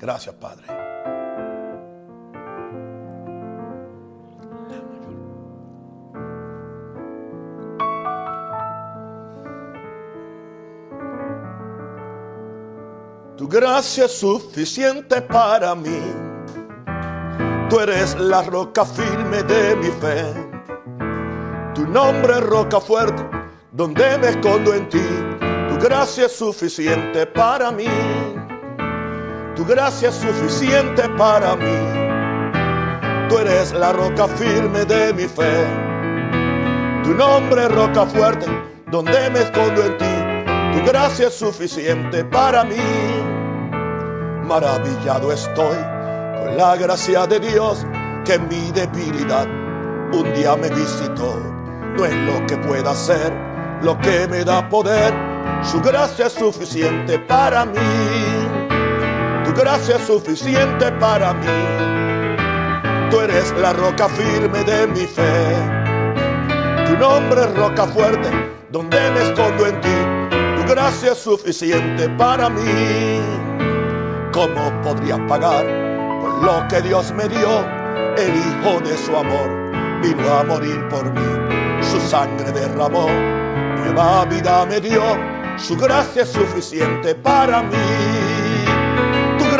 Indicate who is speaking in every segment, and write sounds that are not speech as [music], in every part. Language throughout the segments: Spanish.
Speaker 1: Gracias, Padre. Tu gracia es suficiente para mí. Tú eres la roca firme de mi fe. Tu nombre es roca fuerte, donde me escondo en ti. Tu gracia es suficiente para mí. Tu gracia es suficiente para mí. Tú eres la roca firme de mi fe. Tu nombre es roca fuerte, donde me escondo en ti. Tu gracia es suficiente para mí. Maravillado estoy con la gracia de Dios que en mi debilidad un día me visitó. No es lo que pueda hacer, lo que me da poder. Su gracia es suficiente para mí. Tu gracia es suficiente para mí. Tú eres la roca firme de mi fe. Tu nombre es roca fuerte, donde me escondo en ti. Tu gracia es suficiente para mí. ¿Cómo podría pagar por lo que Dios me dio? El Hijo de su amor vino a morir por mí. Su sangre derramó, nueva vida me dio. Su gracia es suficiente para mí.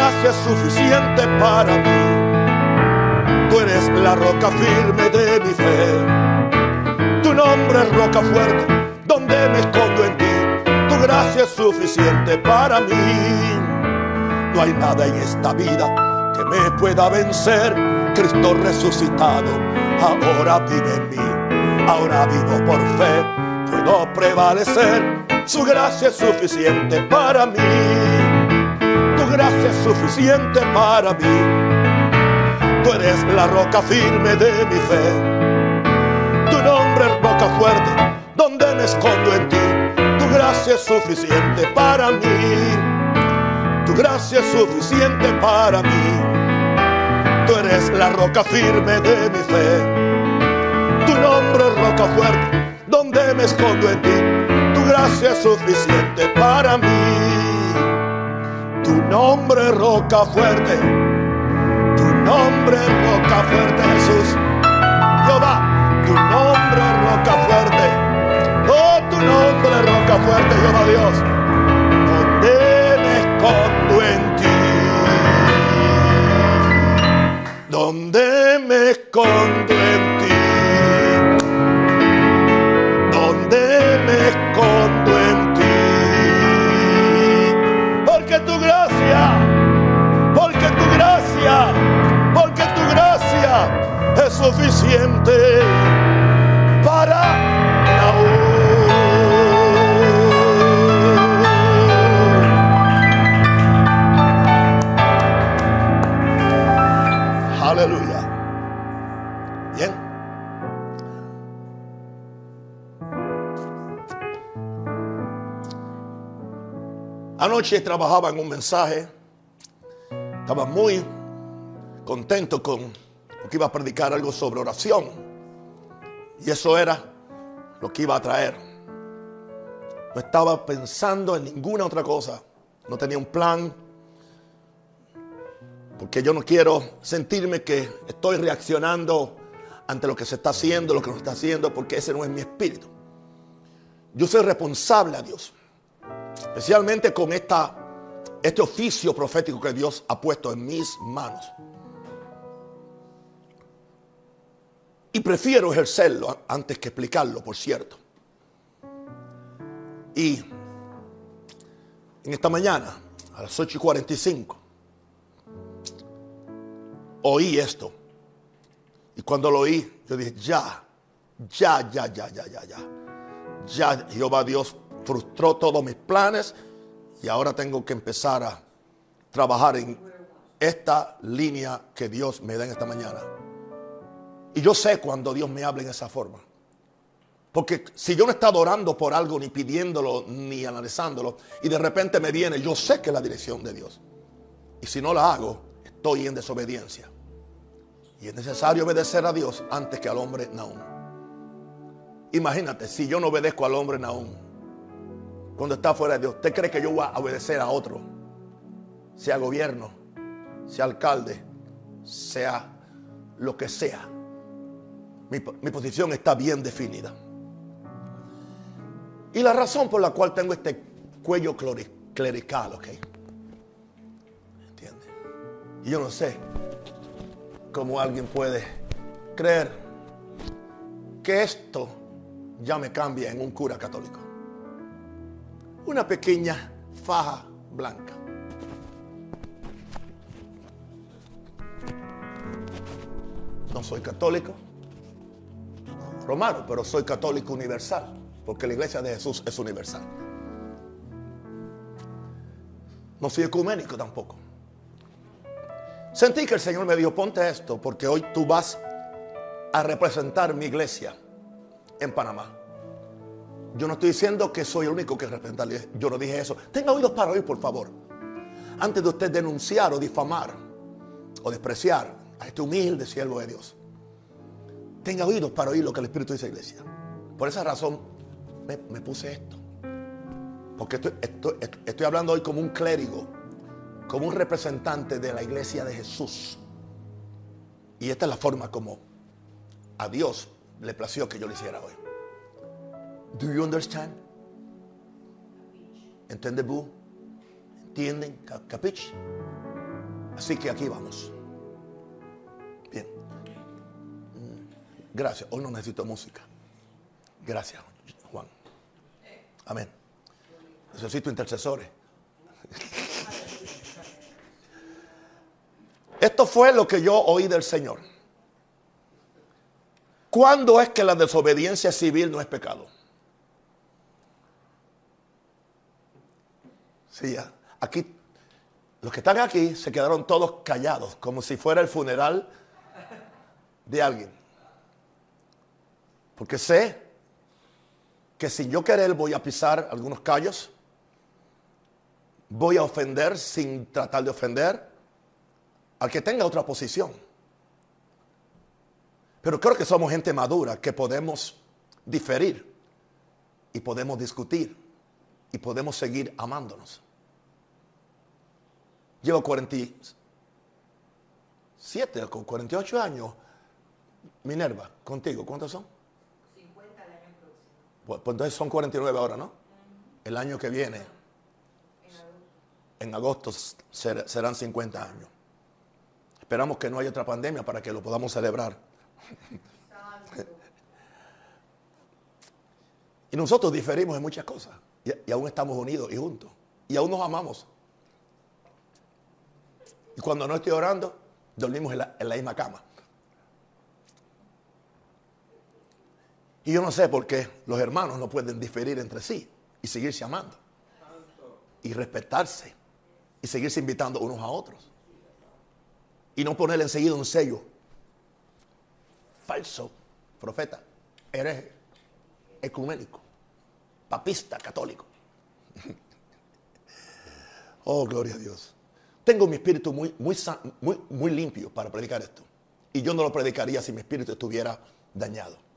Speaker 1: Gracia es suficiente para mí. Tú eres la roca firme de mi fe. Tu nombre es roca fuerte, donde me escondo en ti. Tu gracia es suficiente para mí. No hay nada en esta vida que me pueda vencer. Cristo resucitado ahora vive en mí. Ahora vivo por fe, puedo prevalecer. Su gracia es suficiente para mí. Gracia es suficiente para mí. Tú eres la roca firme de mi fe. Tu nombre es roca fuerte, donde me escondo en ti. Tu gracia es suficiente para mí. Tu gracia es suficiente para mí. Tú eres la roca firme de mi fe. Tu nombre es roca fuerte, donde me escondo en ti. Tu gracia es suficiente para mí. Tu nombre roca fuerte. Tu nombre roca fuerte, Jesús. Jehová, tu nombre roca fuerte. Oh, tu nombre roca fuerte, Jehová Dios. Donde me escondo en ti. Donde me escondo en ti. Suficiente para. Aleluya. Bien. Anoche trabajaba en un mensaje. Estaba muy contento con porque iba a predicar algo sobre oración. Y eso era lo que iba a traer. No estaba pensando en ninguna otra cosa. No tenía un plan. Porque yo no quiero sentirme que estoy reaccionando ante lo que se está haciendo, lo que no está haciendo, porque ese no es mi espíritu. Yo soy responsable a Dios. Especialmente con esta, este oficio profético que Dios ha puesto en mis manos. Y prefiero ejercerlo antes que explicarlo, por cierto. Y en esta mañana, a las 8 y 45, oí esto. Y cuando lo oí, yo dije, ya, ya, ya, ya, ya, ya, ya. Ya Jehová Dios frustró todos mis planes y ahora tengo que empezar a trabajar en esta línea que Dios me da en esta mañana. Y yo sé cuando Dios me habla en esa forma. Porque si yo no estado orando por algo, ni pidiéndolo, ni analizándolo, y de repente me viene, yo sé que es la dirección de Dios. Y si no la hago, estoy en desobediencia. Y es necesario obedecer a Dios antes que al hombre Naum. Imagínate, si yo no obedezco al hombre Naum, cuando está fuera de Dios, ¿usted cree que yo voy a obedecer a otro? Sea gobierno, sea alcalde, sea lo que sea. Mi, mi posición está bien definida. Y la razón por la cual tengo este cuello clerical, ¿ok? ¿Entiendes? Y yo no sé cómo alguien puede creer que esto ya me cambia en un cura católico. Una pequeña faja blanca. No soy católico romano, pero soy católico universal, porque la iglesia de Jesús es universal. No soy ecuménico tampoco. Sentí que el Señor me dijo, ponte esto, porque hoy tú vas a representar mi iglesia en Panamá. Yo no estoy diciendo que soy el único que representa Yo no dije eso. Tenga oídos para oír, por favor. Antes de usted denunciar o difamar o despreciar a este humilde siervo de Dios. Tenga oídos para oír lo que el Espíritu dice a la iglesia. Por esa razón me, puse esto. Porque estoy hablando hoy como un clérigo, como un representante de la iglesia de Jesús. Y esta es la forma como a Dios le plació que yo lo hiciera hoy. Do you understand? ¿Entiende, Bu? ¿Entienden? ¿Capich? Así que aquí vamos. Bien. Gracias. Hoy no necesito música. Gracias, Juan. Amén. Necesito intercesores. Esto fue lo que yo oí del Señor. ¿Cuándo es que la desobediencia civil no es pecado? Sí, aquí, los que están aquí se quedaron todos callados, como si fuera el funeral de alguien. Porque sé que sin yo querer voy a pisar algunos callos, voy a ofender sin tratar de ofender al que tenga otra posición. Pero creo que somos gente madura, que podemos diferir y podemos discutir y podemos seguir amándonos. Llevo 47, con 48 años. Minerva, contigo, ¿cuántos son? 50 el año próximo. Pues, pues, entonces son 49 ahora, ¿no? El año que viene. En agosto, serán 50 años. Esperamos que no haya otra pandemia para que lo podamos celebrar. y nosotros diferimos en muchas cosas. Y, y aún estamos unidos y juntos. Y aún nos amamos. Y cuando no estoy orando, dormimos en la, misma cama. Y yo no sé por qué los hermanos no pueden diferir entre sí y seguirse amando. Y respetarse. Y seguirse invitando unos a otros. Y no ponerle enseguida un sello. Falso, profeta, hereje, ecuménico, papista, católico. [laughs] oh, gloria a Dios. Tengo mi espíritu muy, muy, muy, muy limpio para predicar esto. Y yo no lo predicaría si mi espíritu estuviera dañado.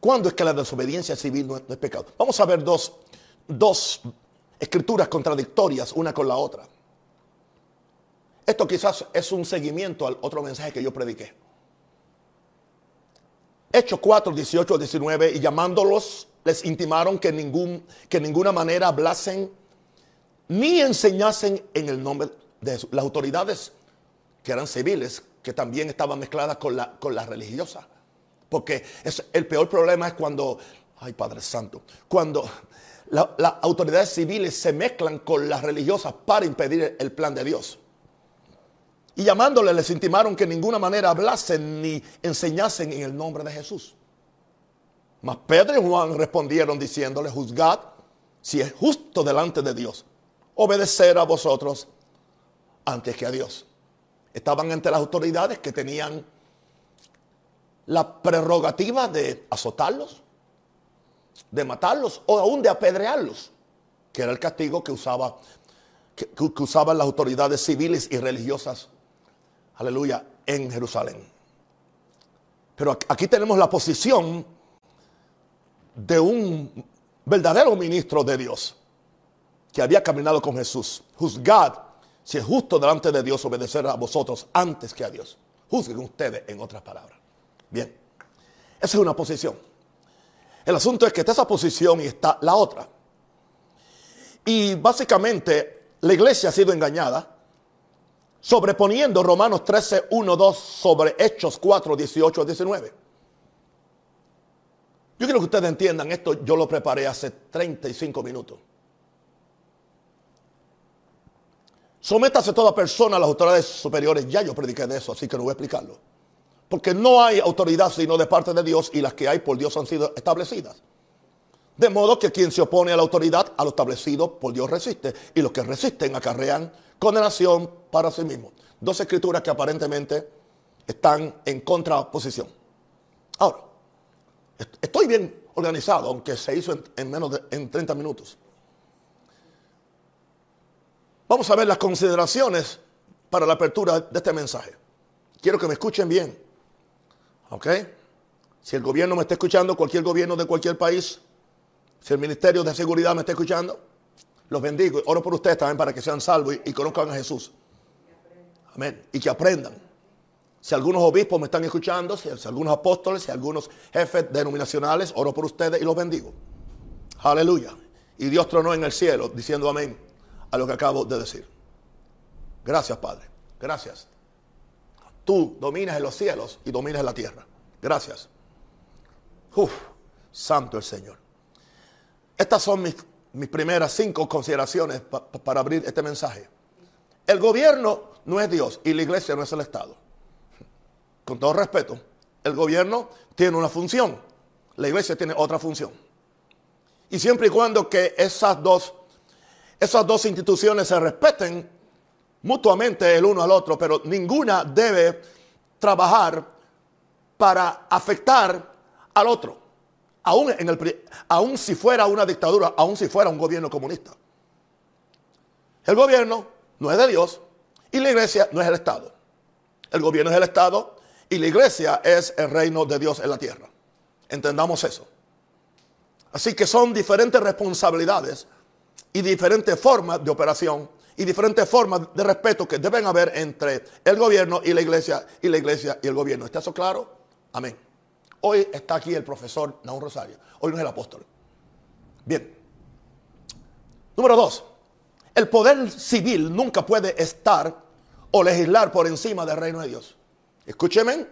Speaker 1: ¿Cuándo es que la desobediencia civil no es, pecado? Vamos a ver dos, dos escrituras contradictorias una con la otra. Esto quizás es un seguimiento al otro mensaje que yo prediqué. Hechos 4, 18, 19, y llamándolos, les intimaron que, ningún, que ninguna manera hablasen ni enseñasen en el nombre de Las autoridades que eran civiles, que también estaban mezcladas con, la, con las religiosas. Porque el peor problema es cuando, ay Padre Santo, cuando las autoridades civiles se mezclan con las religiosas para impedir el plan de Dios. Y llamándole les intimaron que en ninguna manera hablasen ni enseñasen en el nombre de Jesús. Mas Pedro y Juan respondieron diciéndole, juzgad si es justo delante de Dios obedecer a vosotros antes que a Dios. Estaban entre las autoridades que tenían la prerrogativa de azotarlos, de matarlos o aún de apedrearlos, que era el castigo que, usaba, que, usaban las autoridades civiles y religiosas, aleluya, en Jerusalén. Pero aquí tenemos la posición de un verdadero ministro de Dios que había caminado con Jesús. Juzgad si es justo delante de Dios obedecer a vosotros antes que a Dios. Juzguen ustedes, en otras palabras. Bien, esa es una posición. El asunto es que está esa posición y está la otra. Y básicamente la iglesia ha sido engañada sobreponiendo Romanos 13, 1, 2 sobre Hechos 4, 18 19. Yo quiero que ustedes entiendan esto, yo lo preparé hace 35 minutos. Sométase toda persona a las autoridades superiores. Ya yo prediqué de eso, así que no voy a explicarlo. Porque no hay autoridad sino de parte de Dios y las que hay por Dios han sido establecidas. De modo que quien se opone a la autoridad, a lo establecido por Dios resiste. Y los que resisten acarrean condenación para sí mismos. Dos escrituras que aparentemente están en contraposición. Ahora, estoy bien organizado, aunque se hizo en, menos de en 30 minutos. Vamos a ver las consideraciones para la apertura de este mensaje. Quiero que me escuchen bien. ¿Ok? Si el gobierno me está escuchando, cualquier gobierno de cualquier país, si el Ministerio de Seguridad me está escuchando, los bendigo. Oro por ustedes también para que sean salvos y, conozcan a Jesús. Amén. Y que aprendan. Si algunos obispos me están escuchando, si, algunos apóstoles, si algunos jefes denominacionales, oro por ustedes y los bendigo. Aleluya. Y Dios tronó en el cielo diciendo amén a lo que acabo de decir. Gracias, Padre. Gracias. Tú dominas en los cielos y dominas en la tierra. Gracias. Uf, santo el Señor. Estas son mis, mis primeras cinco consideraciones para abrir este mensaje. El gobierno no es Dios y la iglesia no es el Estado. Con todo respeto, el gobierno tiene una función, la iglesia tiene otra función. Y siempre y cuando que esas dos, esas dos instituciones se respeten mutuamente el uno al otro, pero ninguna debe trabajar para afectar al otro aún, en el, si fuera una dictadura, aún si fuera un gobierno comunista. El gobierno no es de Dios y la iglesia no es el Estado. El gobierno es el Estado y la iglesia es el reino de Dios en la tierra. Entendamos eso. Así que son diferentes responsabilidades y diferentes formas de operación y diferentes formas de respeto que deben haber entre el gobierno y la iglesia y la iglesia y el gobierno. ¿Está eso claro? Amén. Hoy está aquí el profesor Naúl Rosario. Hoy no es el apóstol. Bien. Número dos. El poder civil nunca puede estar o legislar por encima del reino de Dios. Escúcheme,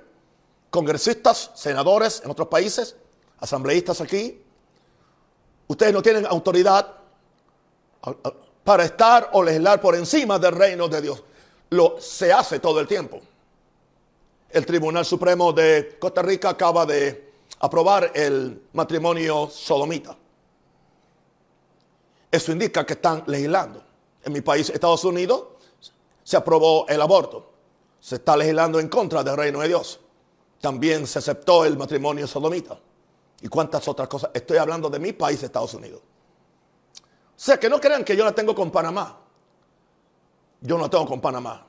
Speaker 1: congresistas, senadores en otros países, asambleístas aquí, ustedes no tienen autoridad para estar o legislar por encima del reino de Dios. Lo se hace todo el tiempo. El Tribunal Supremo de Costa Rica acaba de aprobar el matrimonio sodomita. Eso indica que están legislando. En mi país, Estados Unidos, se aprobó el aborto. Se está legislando en contra del reino de Dios. También se aceptó el matrimonio sodomita. Y cuántas otras cosas. Estoy hablando de mi país, Estados Unidos. O sea, que no crean que yo la tengo con Panamá. Yo no la tengo con Panamá.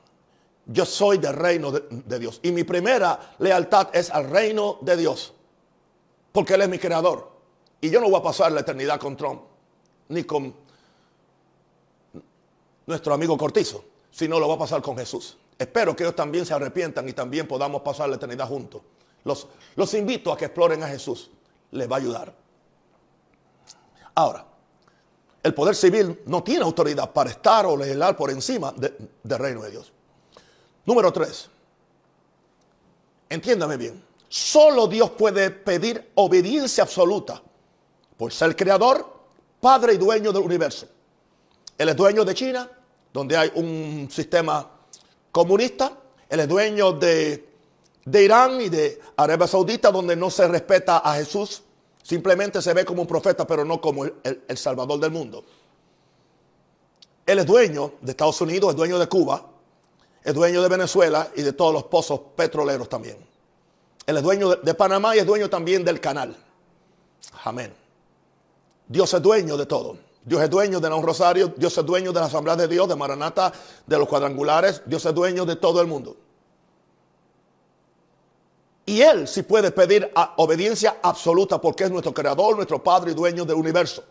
Speaker 1: Yo soy del reino de, Dios. Y mi primera lealtad es al reino de Dios. Porque Él es mi creador. Y yo no voy a pasar la eternidad con Trump. Ni con nuestro amigo Cortizo. Sino lo voy a pasar con Jesús. Espero que ellos también se arrepientan y también podamos pasar la eternidad juntos. Los, los invito a que exploren a Jesús. Les va a ayudar. Ahora, el poder civil no tiene autoridad para estar o legislar por encima del reino de Dios. Número tres. Entiéndame bien. Solo Dios puede pedir obediencia absoluta por ser creador, padre y dueño del universo. Él es dueño de China, donde hay un sistema comunista. Él es dueño de, Irán y de Arabia Saudita, donde no se respeta a Jesús. Simplemente se ve como un profeta, pero no como el Salvador del mundo. Él es dueño de Estados Unidos, es dueño de Cuba, es dueño de Venezuela y de todos los pozos petroleros también. Él es dueño de, Panamá y es dueño también del canal. Amén. Dios es dueño de todo. Dios es dueño de un rosario, Dios es dueño de la asamblea de Dios, de Maranata, de los cuadrangulares, Dios es dueño de todo el mundo. Y Él sí puede pedir obediencia absoluta porque es nuestro creador, nuestro Padre y dueño del universo.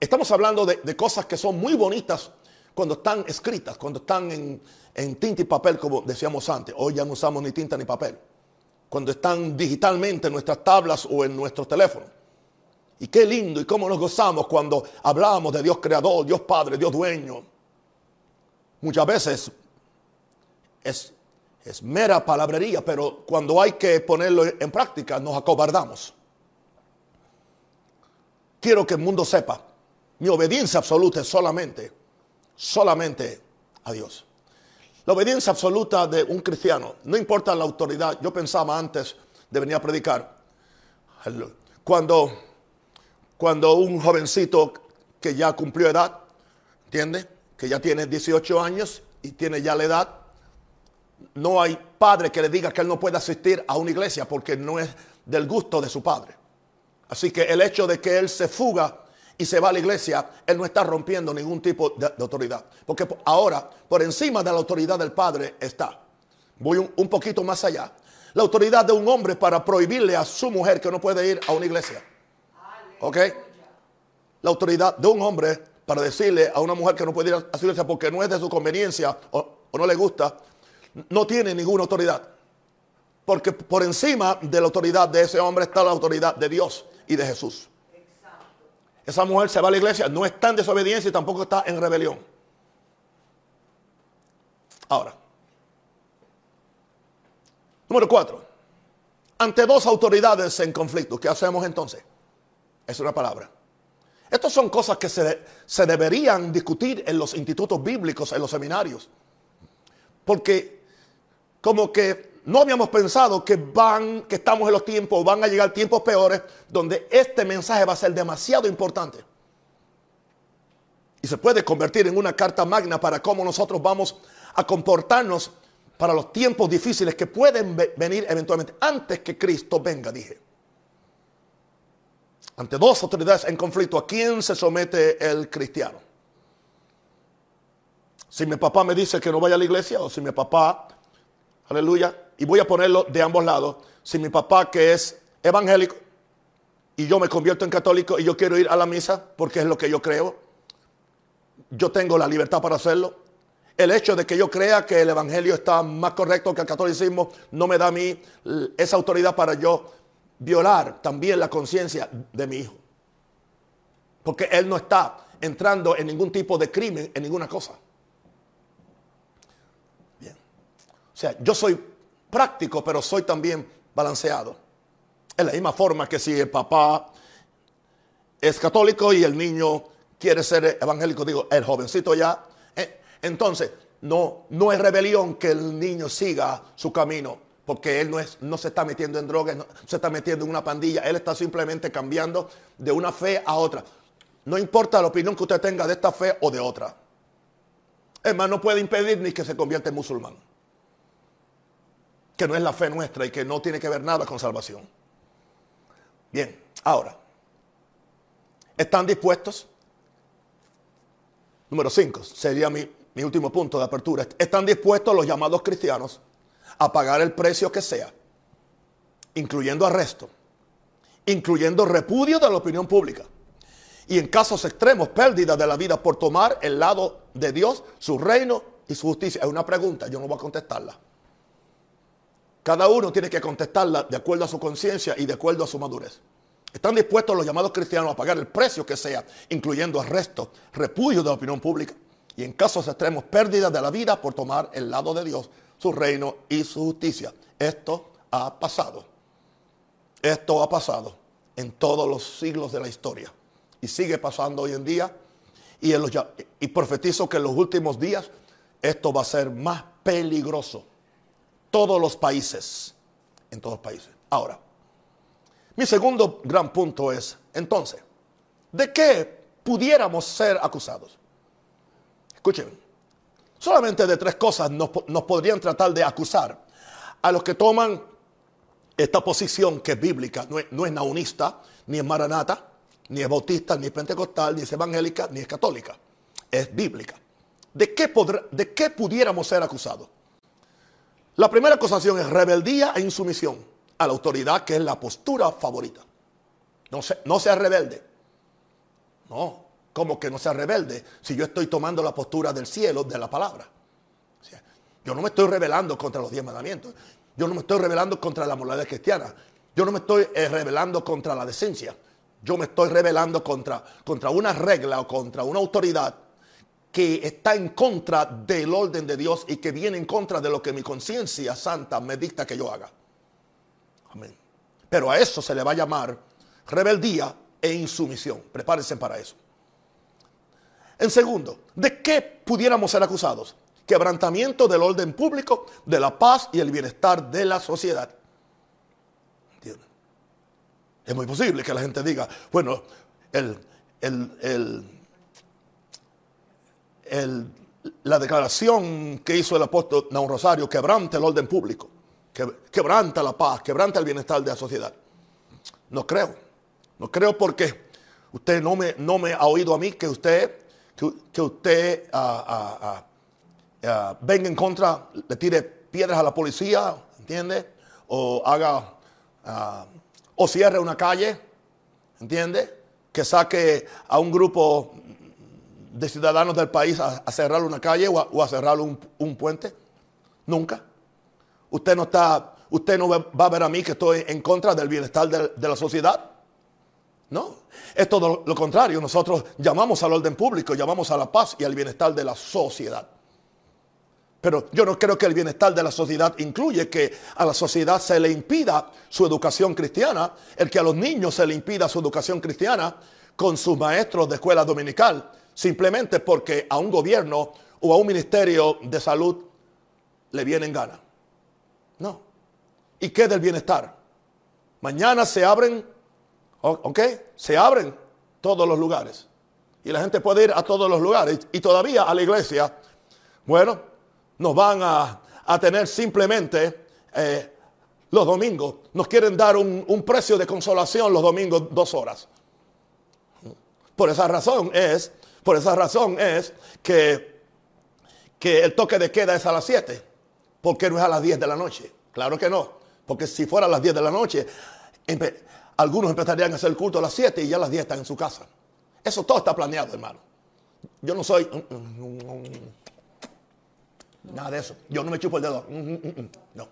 Speaker 1: Estamos hablando de, de cosas que son muy bonitas cuando están escritas, cuando están en, en tinta y papel, como decíamos antes. Hoy ya no usamos ni tinta ni papel. Cuando están digitalmente en nuestras tablas o en nuestros teléfonos. Y qué lindo y cómo nos gozamos cuando hablamos de Dios creador, Dios Padre, Dios dueño. Muchas veces es, es mera palabrería, pero cuando hay que ponerlo en práctica nos acobardamos. Quiero que el mundo sepa, mi obediencia absoluta es solamente, solamente a Dios. La obediencia absoluta de un cristiano, no importa la autoridad, yo pensaba antes de venir a predicar, cuando cuando un jovencito que ya cumplió edad, ¿entiende? Que ya tiene 18 años y tiene ya la edad, no hay padre que le diga que él no puede asistir a una iglesia porque no es del gusto de su padre. Así que el hecho de que él se fuga y se va a la iglesia, él no está rompiendo ningún tipo de, autoridad. Porque ahora, por encima de la autoridad del padre está. Voy un, poquito más allá. La autoridad de un hombre para prohibirle a su mujer que no puede ir a una iglesia. ¿Ok? La autoridad de un hombre para decirle a una mujer que no puede ir a su iglesia porque no es de su conveniencia o, no le gusta, no tiene ninguna autoridad. Porque por encima de la autoridad de ese hombre está la autoridad de Dios y de Jesús. Esa mujer se va a la iglesia, no está en desobediencia y tampoco está en rebelión. Ahora, número cuatro. Ante dos autoridades en conflicto, ¿qué hacemos entonces? Es una palabra. Estas son cosas que se, se, deberían discutir en los institutos bíblicos, en los seminarios. Porque como que no habíamos pensado que van, que estamos en los tiempos, van a llegar tiempos peores, donde este mensaje va a ser demasiado importante. Y se puede convertir en una carta magna para cómo nosotros vamos a comportarnos para los tiempos difíciles que pueden venir eventualmente antes que Cristo venga, dije ante dos autoridades en conflicto, ¿a quién se somete el cristiano? Si mi papá me dice que no vaya a la iglesia, o si mi papá, aleluya, y voy a ponerlo de ambos lados, si mi papá que es evangélico y yo me convierto en católico y yo quiero ir a la misa porque es lo que yo creo, yo tengo la libertad para hacerlo. El hecho de que yo crea que el evangelio está más correcto que el catolicismo no me da a mí esa autoridad para yo violar también la conciencia de mi hijo. Porque él no está entrando en ningún tipo de crimen, en ninguna cosa. Bien. O sea, yo soy práctico, pero soy también balanceado. Es la misma forma que si el papá es católico y el niño quiere ser evangélico, digo, el jovencito ya. Eh, entonces, no, no es rebelión que el niño siga su camino porque él no, es, no se está metiendo en drogas, no se está metiendo en una pandilla, él está simplemente cambiando de una fe a otra. No importa la opinión que usted tenga de esta fe o de otra. Es no puede impedir ni que se convierta en musulmán. Que no es la fe nuestra y que no tiene que ver nada con salvación. Bien, ahora, ¿están dispuestos? Número 5, sería mi, mi último punto de apertura. ¿Están dispuestos los llamados cristianos a pagar el precio que sea, incluyendo arresto, incluyendo repudio de la opinión pública y en casos extremos pérdida de la vida por tomar el lado de Dios, su reino y su justicia. Es una pregunta, yo no voy a contestarla. Cada uno tiene que contestarla de acuerdo a su conciencia y de acuerdo a su madurez. ¿Están dispuestos los llamados cristianos a pagar el precio que sea, incluyendo arresto, repudio de la opinión pública y en casos extremos pérdida de la vida por tomar el lado de Dios, su reino y su justicia. Esto ha pasado. Esto ha pasado en todos los siglos de la historia. Y sigue pasando hoy en día. Y, y profetizo que en los últimos días esto va a ser más peligroso. Todos los países. En todos los países. Ahora, mi segundo gran punto es, entonces, ¿de qué pudiéramos ser acusados? Escuchen, Solamente de tres cosas nos, podrían tratar de acusar a los que toman esta posición que es bíblica, no es, no naunista, ni es maranata, ni es bautista, ni es pentecostal, ni es evangélica, ni es católica. Es bíblica. ¿De qué, ¿De qué pudiéramos ser acusados? La primera acusación es rebeldía e insumisión a la autoridad, que es la postura favorita. No, no sea rebelde. No, como que no sea rebelde si yo estoy tomando la postura del cielo, de la palabra. Yo no me estoy rebelando contra los diez mandamientos. Yo no me estoy rebelando contra la moralidad cristiana. Yo no me estoy eh, rebelando contra la decencia. Yo me estoy rebelando contra, contra una regla o contra una autoridad que está en contra del orden de Dios y que viene en contra de lo que mi conciencia santa me dicta que yo haga. Amén. Pero a eso se le va a llamar rebeldía e insumisión. Prepárense para eso. En segundo, ¿de qué pudiéramos ser acusados? quebrantamiento del orden público, de la paz y el bienestar de la sociedad. ¿Entienden? Es muy posible que la gente diga, bueno, el, la declaración que hizo el apóstol Naun Rosario quebranta el orden público, quebranta la paz, quebranta el bienestar de la sociedad. No creo, no creo porque usted no me, no me ha oído a mí que usted, que, usted ah, ah, ah, venga en contra, le tire piedras a la policía, ¿entiende? O haga, o cierre una calle, ¿entiende? Que saque a un grupo de ciudadanos del país a, cerrar una calle o a, cerrar un, puente. Nunca. Usted no está, usted no va a ver a mí que estoy en contra del bienestar de, de la sociedad. No, es todo lo contrario. Nosotros llamamos al orden público, llamamos a la paz y al bienestar de la sociedad. Pero yo no creo que el bienestar de la sociedad incluye que a la sociedad se le impida su educación cristiana, el que a los niños se le impida su educación cristiana con sus maestros de escuela dominical, simplemente porque a un gobierno o a un ministerio de salud le viene en gana. No. ¿Y qué del bienestar? Mañana se abren, ¿ok? Se abren todos los lugares. Y la gente puede ir a todos los lugares. Y todavía a la iglesia, bueno, nos van a, tener simplemente eh, los domingos. Nos quieren dar un, precio de consolación los domingos dos horas. Por esa razón es, por esa razón es que, que el toque de queda es a las 7. porque no es a las 10 de la noche? Claro que no. Porque si fuera a las 10 de la noche, algunos empezarían a hacer culto a las 7 y ya a las 10 están en su casa. Eso todo está planeado, hermano. Yo no soy... Nada de eso. Yo no me chupo el dedo. Mm, mm, mm, no.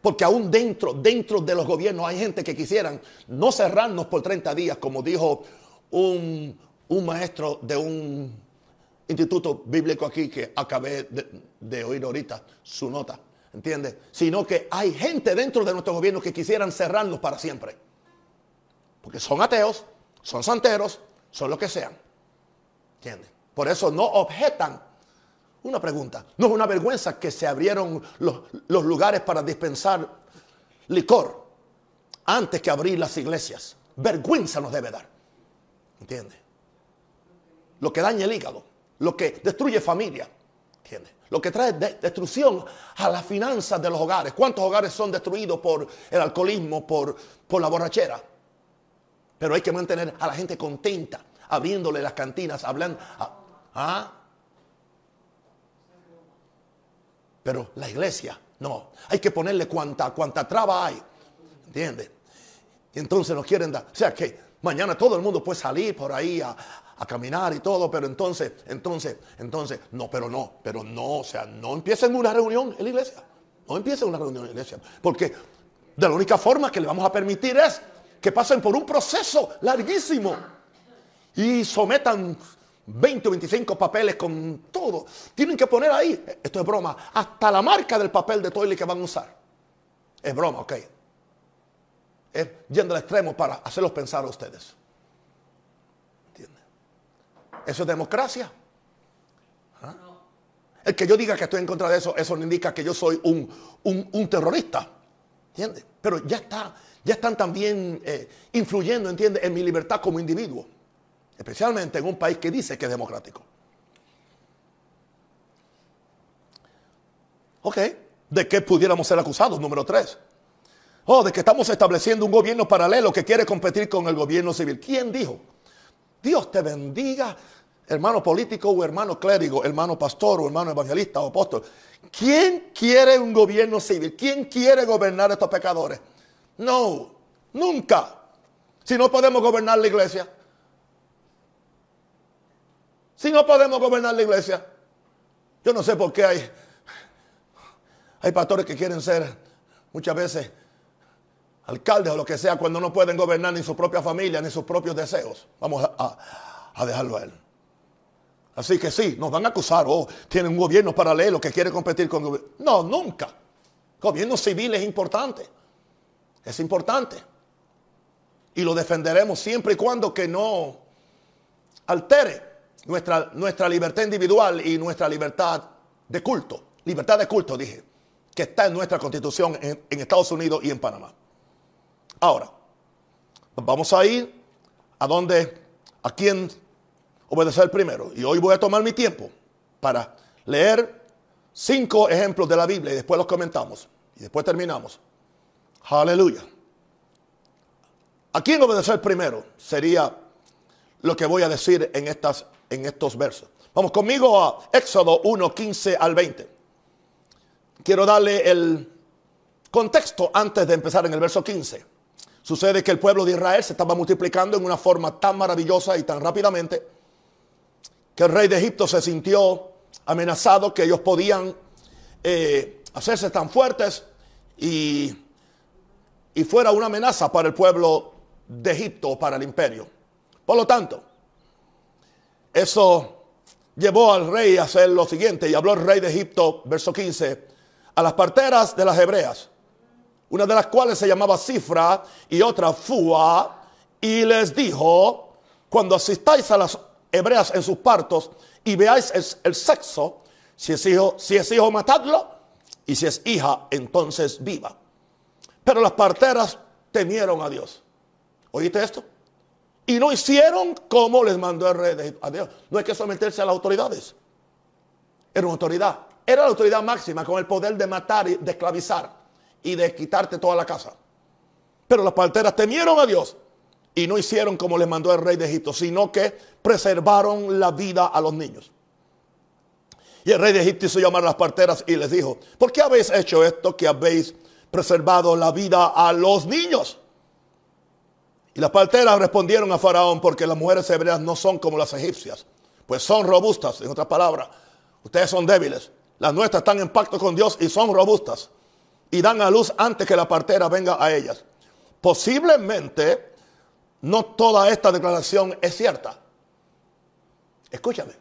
Speaker 1: Porque aún dentro, dentro de los gobiernos hay gente que quisieran no cerrarnos por 30 días, como dijo un, maestro de un instituto bíblico aquí que acabé de, oír ahorita su nota. ¿Entiendes? Sino que hay gente dentro de nuestro gobierno que quisieran cerrarnos para siempre. Porque son ateos, son santeros, son lo que sean. ¿Entiendes? Por eso no objetan una pregunta. ¿No es una vergüenza que se abrieron los, lugares para dispensar licor antes que abrir las iglesias? Vergüenza nos debe dar. ¿Entiende? Lo que daña el hígado, lo que destruye familia. ¿Entiende? Lo que trae destrucción a las finanzas de los hogares. ¿Cuántos hogares son destruidos por el alcoholismo, por, por la borrachera? Pero hay que mantener a la gente contenta, abriéndole las cantinas, hablando. ¿ah? ¿ah? Pero la iglesia, no. Hay que ponerle cuanta, cuanta traba hay. ¿Entiendes? Y entonces nos quieren dar. O sea que mañana todo el mundo puede salir por ahí a, caminar y todo, pero entonces, entonces, entonces, no, pero no, pero no, o sea, no empiecen una reunión en la iglesia. No empiecen una reunión en la iglesia. Porque de la única forma que le vamos a permitir es que pasen por un proceso larguísimo y sometan 20 o 25 papeles con todo. Tienen que poner ahí, esto es broma, hasta la marca del papel de toile que van a usar. Es broma, ok. Es yendo al extremo para hacerlos pensar a ustedes. ¿Eso es democracia? ¿Ah? El que yo diga que estoy en contra de eso, eso no indica que yo soy un, terrorista. ¿Entiendes? Pero ya está, ya están también eh, influyendo, ¿entiendes? En mi libertad como individuo especialmente en un país que dice que es democrático. Ok, ¿de qué pudiéramos ser acusados? Número tres. Oh, de que estamos estableciendo un gobierno paralelo que quiere competir con el gobierno civil. ¿Quién dijo? Dios te bendiga, hermano político o hermano clérigo, hermano pastor o hermano evangelista o apóstol. ¿Quién quiere un gobierno civil? ¿Quién quiere gobernar a estos pecadores? No, nunca. Si no podemos gobernar la iglesia, Si no podemos gobernar la iglesia, yo no sé por qué hay, hay pastores que quieren ser muchas veces alcaldes o lo que sea cuando no pueden gobernar ni su propia familia ni sus propios deseos. Vamos a, dejarlo a él. Así que sí, nos van a acusar, oh, tienen un gobierno paralelo que quiere competir con... gobierno. No, nunca. Gobierno civil es importante. Es importante. Y lo defenderemos siempre y cuando que no altere nuestra, nuestra libertad individual y nuestra libertad de culto. Libertad de culto, dije, que está en nuestra constitución en, en Estados Unidos y en Panamá. Ahora, vamos a ir a donde, a quien obedecer primero. Y hoy voy a tomar mi tiempo para leer cinco ejemplos de la Biblia y después los comentamos. Y después terminamos. Aleluya. ¿A quién obedecer primero? Sería lo que voy a decir en, estas, en estos versos. Vamos conmigo a Éxodo 1, 15 al 20. Quiero darle el contexto antes de empezar en el verso 15. Sucede que el pueblo de Israel se estaba multiplicando en una forma tan maravillosa y tan rápidamente que el rey de Egipto se sintió amenazado que ellos podían eh, hacerse tan fuertes y, y fuera una amenaza para el pueblo de Egipto, para el imperio. Por lo tanto, eso llevó al rey a hacer lo siguiente, y habló el rey de Egipto, verso 15, a las parteras de las hebreas, una de las cuales se llamaba Cifra y otra Fua, y les dijo, cuando asistáis a las hebreas en sus partos y veáis el, sexo, si es, hijo, si es hijo, matadlo, y si es hija, entonces viva. Pero las parteras temieron a Dios. ¿Oíste esto? Y no hicieron como les mandó el rey de a Dios. No hay que someterse a las autoridades. Era una autoridad. Era la autoridad máxima con el poder de matar y de esclavizar y de quitarte toda la casa. Pero las parteras temieron a Dios y no hicieron como les mandó el rey de Egipto, sino que preservaron la vida a los niños. Y el rey de Egipto hizo llamar a las parteras y les dijo, ¿por qué habéis hecho esto que habéis preservado la vida a los niños? Y las parteras respondieron a Faraón porque las mujeres hebreas no son como las egipcias, pues son robustas, en otras palabras, ustedes son débiles. Las nuestras están en pacto con Dios y son robustas y dan a luz antes que la partera venga a ellas. Posiblemente no toda esta declaración es cierta. Escúchame,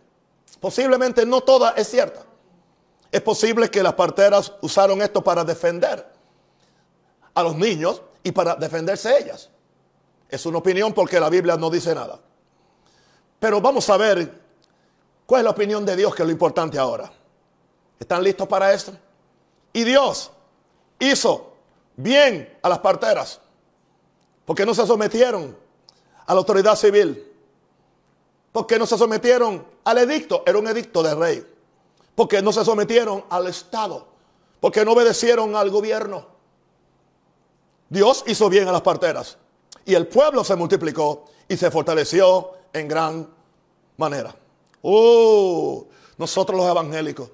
Speaker 1: posiblemente no toda es cierta. Es posible que las parteras usaron esto para defender a los niños y para defenderse ellas. Es una opinión porque la Biblia no dice nada. Pero vamos a ver cuál es la opinión de Dios, que es lo importante ahora. ¿Están listos para esto? Y Dios hizo bien a las parteras, porque no se sometieron a la autoridad civil, porque no se sometieron al edicto, era un edicto del rey, porque no se sometieron al Estado, porque no obedecieron al gobierno. Dios hizo bien a las parteras. Y el pueblo se multiplicó y se fortaleció en gran manera. Oh, nosotros los evangélicos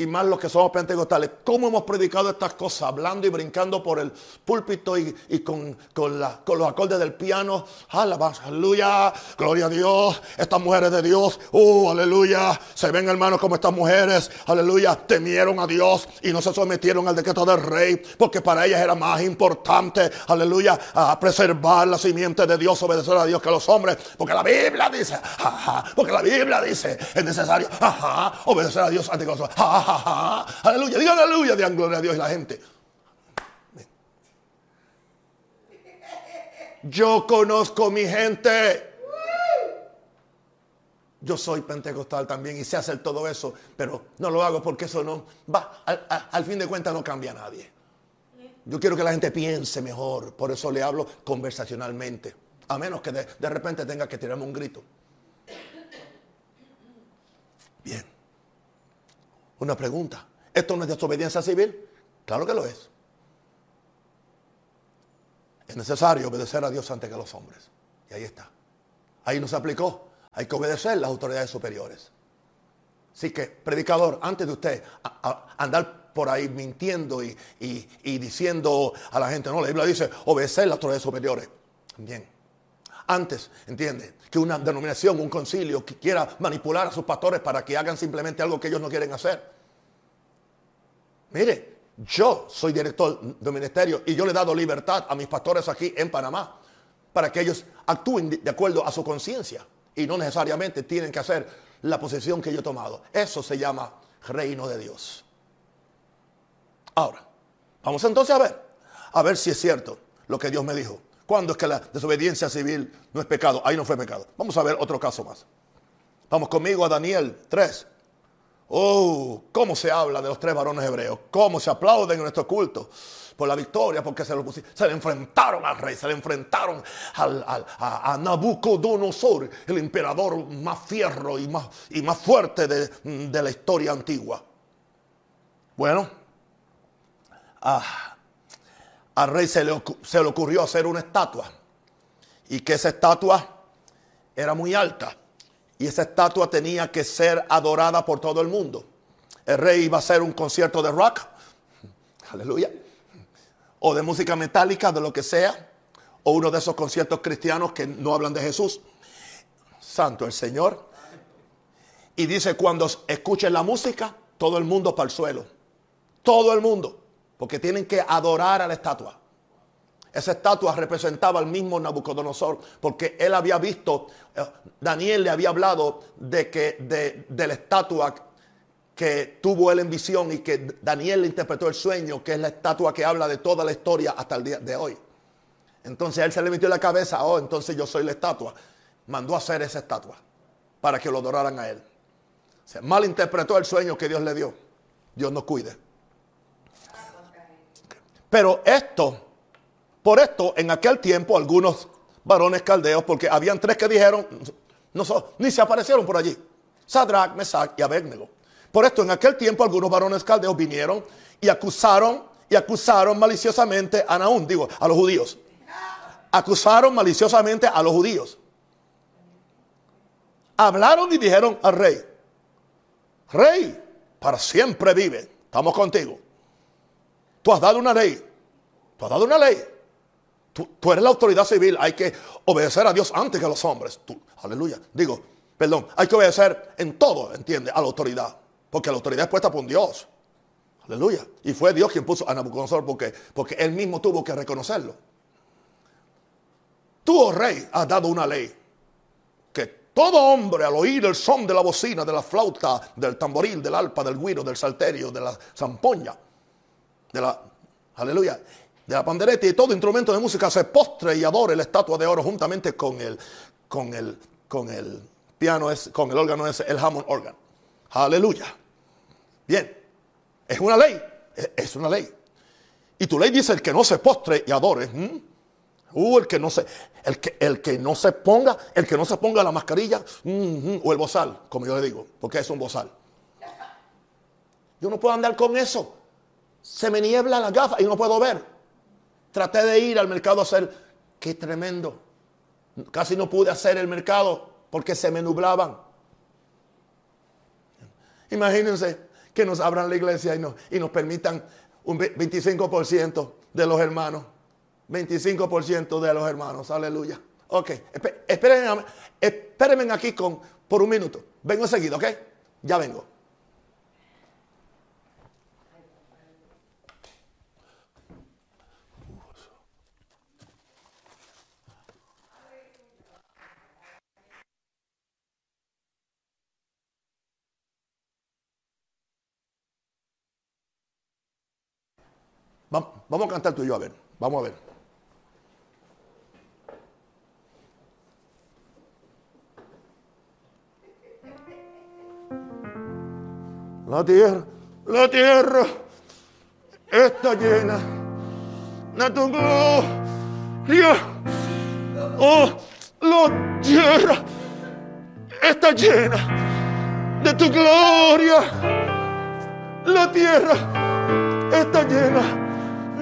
Speaker 1: y más los que somos pentecostales, cómo hemos predicado estas cosas, hablando y brincando por el púlpito y, con, con, los acordes del piano. Aleluya, gloria a Dios, estas mujeres de Dios, uh, aleluya, se ven hermanos como estas mujeres, aleluya, temieron a Dios y no se sometieron al decreto del rey, porque para ellas era más importante, aleluya, preservar la simiente de Dios, obedecer a Dios que a los hombres, porque la Biblia dice, porque la Biblia dice, es necesario, obedecer a Dios ante [laughs] aleluya, digan aleluya, digan gloria a Dios y la gente. Yo conozco mi gente. Yo soy pentecostal también y sé hacer todo eso, pero no lo hago porque eso no va, al, fin de cuentas no cambia a nadie. Yo quiero que la gente piense mejor, por eso le hablo conversacionalmente, a menos que de, de repente tenga que tirarme un grito. Bien. Una pregunta. ¿Esto no es desobediencia civil? Claro que lo es. Es necesario obedecer a Dios antes que a los hombres. Y ahí está. Ahí nos aplicó. Hay que obedecer las autoridades superiores. Así que, predicador, antes de usted andar por ahí mintiendo y, diciendo a la gente, no, la Biblia dice obedecer las autoridades superiores. Bien. Antes, ¿entiende? Que una denominación, un concilio que quiera manipular a sus pastores para que hagan simplemente algo que ellos no quieren hacer. Mire, yo soy director de ministerio y yo le he dado libertad a mis pastores aquí en Panamá para que ellos actúen de acuerdo a su conciencia y no necesariamente tienen que hacer la posición que yo he tomado. Eso se llama reino de Dios. Ahora, vamos entonces a ver, a ver si es cierto lo que Dios me dijo. ¿Cuándo es que la desobediencia civil no es pecado? Ahí no fue pecado. Vamos a ver otro caso más. Vamos conmigo a Daniel 3. Oh, cómo se habla de los tres varones hebreos, cómo se aplauden en nuestro culto por la victoria, porque se, se le enfrentaron al rey, se le enfrentaron a, Nabucodonosor, el emperador más fierro y más, y más fuerte de, de la historia antigua. Bueno, ah, al rey se le, ocurrió hacer una estatua y que esa estatua era muy alta y esa estatua tenía que ser adorada por todo el mundo. El rey iba a hacer un concierto de rock, [laughs] aleluya, o de música metálica, de lo que sea, o uno de esos conciertos cristianos que no hablan de Jesús. Santo el Señor. Y dice, cuando escuchen la música, todo el mundo para el suelo. Todo el mundo porque tienen que adorar a la estatua. Esa estatua representaba al mismo Nabucodonosor, porque él había visto, eh, Daniel le había hablado de que de, la estatua que tuvo él en visión y que Daniel le interpretó el sueño, que es la estatua que habla de toda la historia hasta el día de hoy. Entonces él se le metió en la cabeza, oh, entonces yo soy la estatua. Mandó a hacer esa estatua para que lo adoraran a él. Se malinterpretó el sueño que Dios le dio. Dios nos cuide. Pero esto, por esto, en aquel tiempo, algunos varones caldeos, porque habían tres que dijeron, no, ni se aparecieron por allí, Sadrach, Mesach y Abednego. Por esto, en aquel tiempo, algunos varones caldeos vinieron y acusaron y acusaron maliciosamente a Naúm, digo, a los judíos. Acusaron maliciosamente a los judíos. Hablaron y dijeron al rey, rey, para siempre vive, estamos contigo. Tú has dado una ley. Tú has dado una ley. Tú, eres la autoridad civil. Hay que obedecer a Dios antes que a los hombres. aleluya. Digo, perdón, hay que obedecer en todo, ¿entiendes? A la autoridad. Porque la autoridad es puesta por Dios. Aleluya. Y fue Dios quien puso a Nabucodonosor porque, porque él mismo tuvo que reconocerlo. Tú, oh rey, has dado una ley. Que todo hombre al oír el son de la bocina, de la flauta, del tamboril, del alpa, del guiro, del salterio, de la zampoña, de la, aleluya, de la pandereta y todo instrumento de música se postre y adore la estatua de oro juntamente con el, con el, con el piano, es, con el órgano ese, el Hammond organ. Aleluya. Bien, es una ley, es una ley. Y tu ley dice el que no se postre y adore. Uh, el que no se, el que, el que no se ponga, el que no se ponga la mascarilla o el bozal, como yo le digo, porque es un bozal. Yo no puedo andar con eso se me niebla la gafa y no puedo ver. Traté de ir al mercado a hacer, qué tremendo. Casi no pude hacer el mercado porque se me nublaban. Imagínense que nos abran la iglesia y nos, y nos permitan un 25% de los hermanos. 25% de los hermanos, aleluya. Ok, espérenme, espérenme aquí con, por un minuto. Vengo enseguida, ok? Ya vengo. Vamos a cantar tú y yo, a ver. Vamos a ver. La tierra, la tierra está llena de tu gloria. Oh, la tierra está llena de tu gloria. La tierra está llena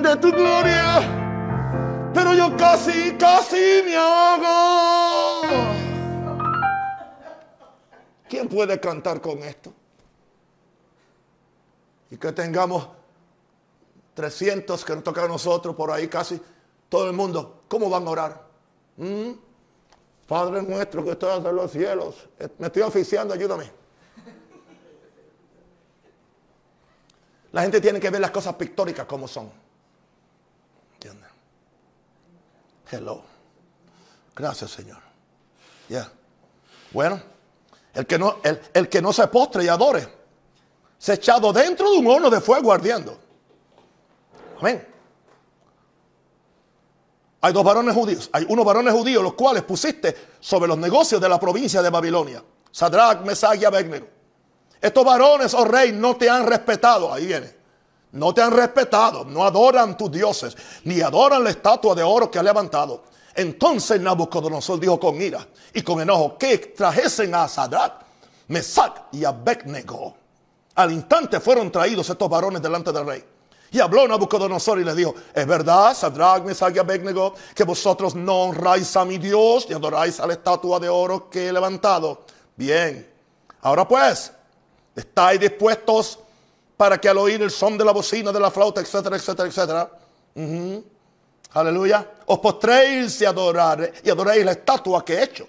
Speaker 1: de tu gloria, pero yo casi, casi me hago. ¿Quién puede cantar con esto? Y que tengamos 300 que nos tocan a nosotros por ahí casi todo el mundo. ¿Cómo van a orar? ¿Mm? Padre nuestro que estás en los cielos, me estoy oficiando, ayúdame. La gente tiene que ver las cosas pictóricas como son. ¿Entienden? Hello. Gracias, Señor. Ya. Bueno, el que, no, el, el que no se postre y adore, se ha echado dentro de un horno de fuego ardiendo. Amén. Hay dos varones judíos. Hay unos varones judíos los cuales pusiste sobre los negocios de la provincia de Babilonia. Sadrach, Mesach y Abednego. Estos varones, oh rey, no te han respetado. Ahí viene. No te han respetado, no adoran tus dioses, ni adoran la estatua de oro que ha levantado. Entonces Nabucodonosor dijo con ira y con enojo que trajesen a Sadrach, Mesach y Abednego. Al instante fueron traídos estos varones delante del rey. Y habló Nabucodonosor y le dijo, es verdad, Sadrach, Mesach y Abednego, que vosotros no honráis a mi Dios y adoráis a la estatua de oro que he levantado. Bien, ahora pues, ¿estáis dispuestos para que al oír el son de la bocina, de la flauta, etcétera, etcétera, etcétera? Aleluya. Os postréis y, adorar, y adoréis la estatua que he hecho.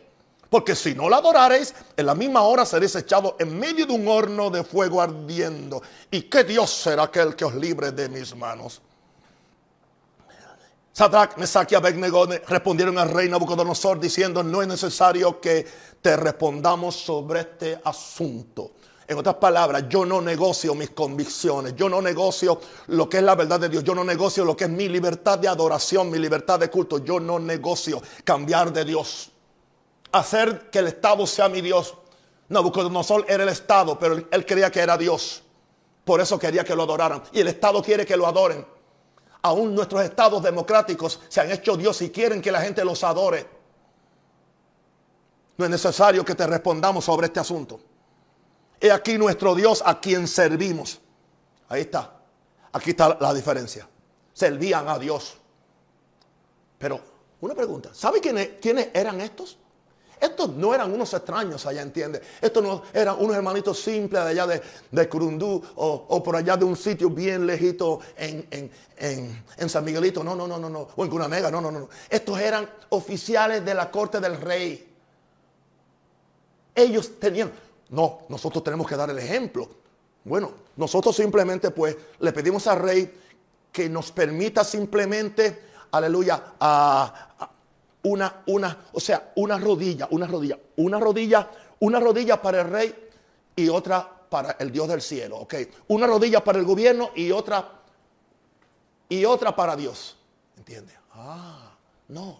Speaker 1: Porque si no la adorareis, en la misma hora seréis echados en medio de un horno de fuego ardiendo. ¿Y qué Dios será aquel que os libre de mis manos? Sadrach, Mesach y Abednego respondieron al rey Nabucodonosor diciendo, no es necesario que te respondamos sobre este asunto. En otras palabras, yo no negocio mis convicciones, yo no negocio lo que es la verdad de Dios, yo no negocio lo que es mi libertad de adoración, mi libertad de culto, yo no negocio cambiar de Dios hacer que el Estado sea mi Dios. Nabucodonosor era el Estado, pero él creía que era Dios. Por eso quería que lo adoraran. Y el Estado quiere que lo adoren. Aún nuestros estados democráticos se han hecho Dios y quieren que la gente los adore. No es necesario que te respondamos sobre este asunto. He aquí nuestro Dios a quien servimos. Ahí está. Aquí está la diferencia. Servían a Dios. Pero una pregunta. ¿Sabe quiénes, eran estos? Estos no eran unos extraños allá, ¿entiendes? Estos no eran unos hermanitos simples de allá de, de Curundú o, por allá de un sitio bien lejito en, San Miguelito. No, no, no, no, no. O en Cunamega. No, no, no. Estos eran oficiales de la corte del rey. Ellos tenían... No, nosotros tenemos que dar el ejemplo. Bueno, nosotros simplemente pues le pedimos al rey que nos permita simplemente, aleluya, a una, una, o sea, una rodilla, una rodilla, una rodilla, una rodilla para el rey y otra para el Dios del cielo, ¿ok? Una rodilla para el gobierno y otra, y otra para Dios, ¿entiende? Ah, no.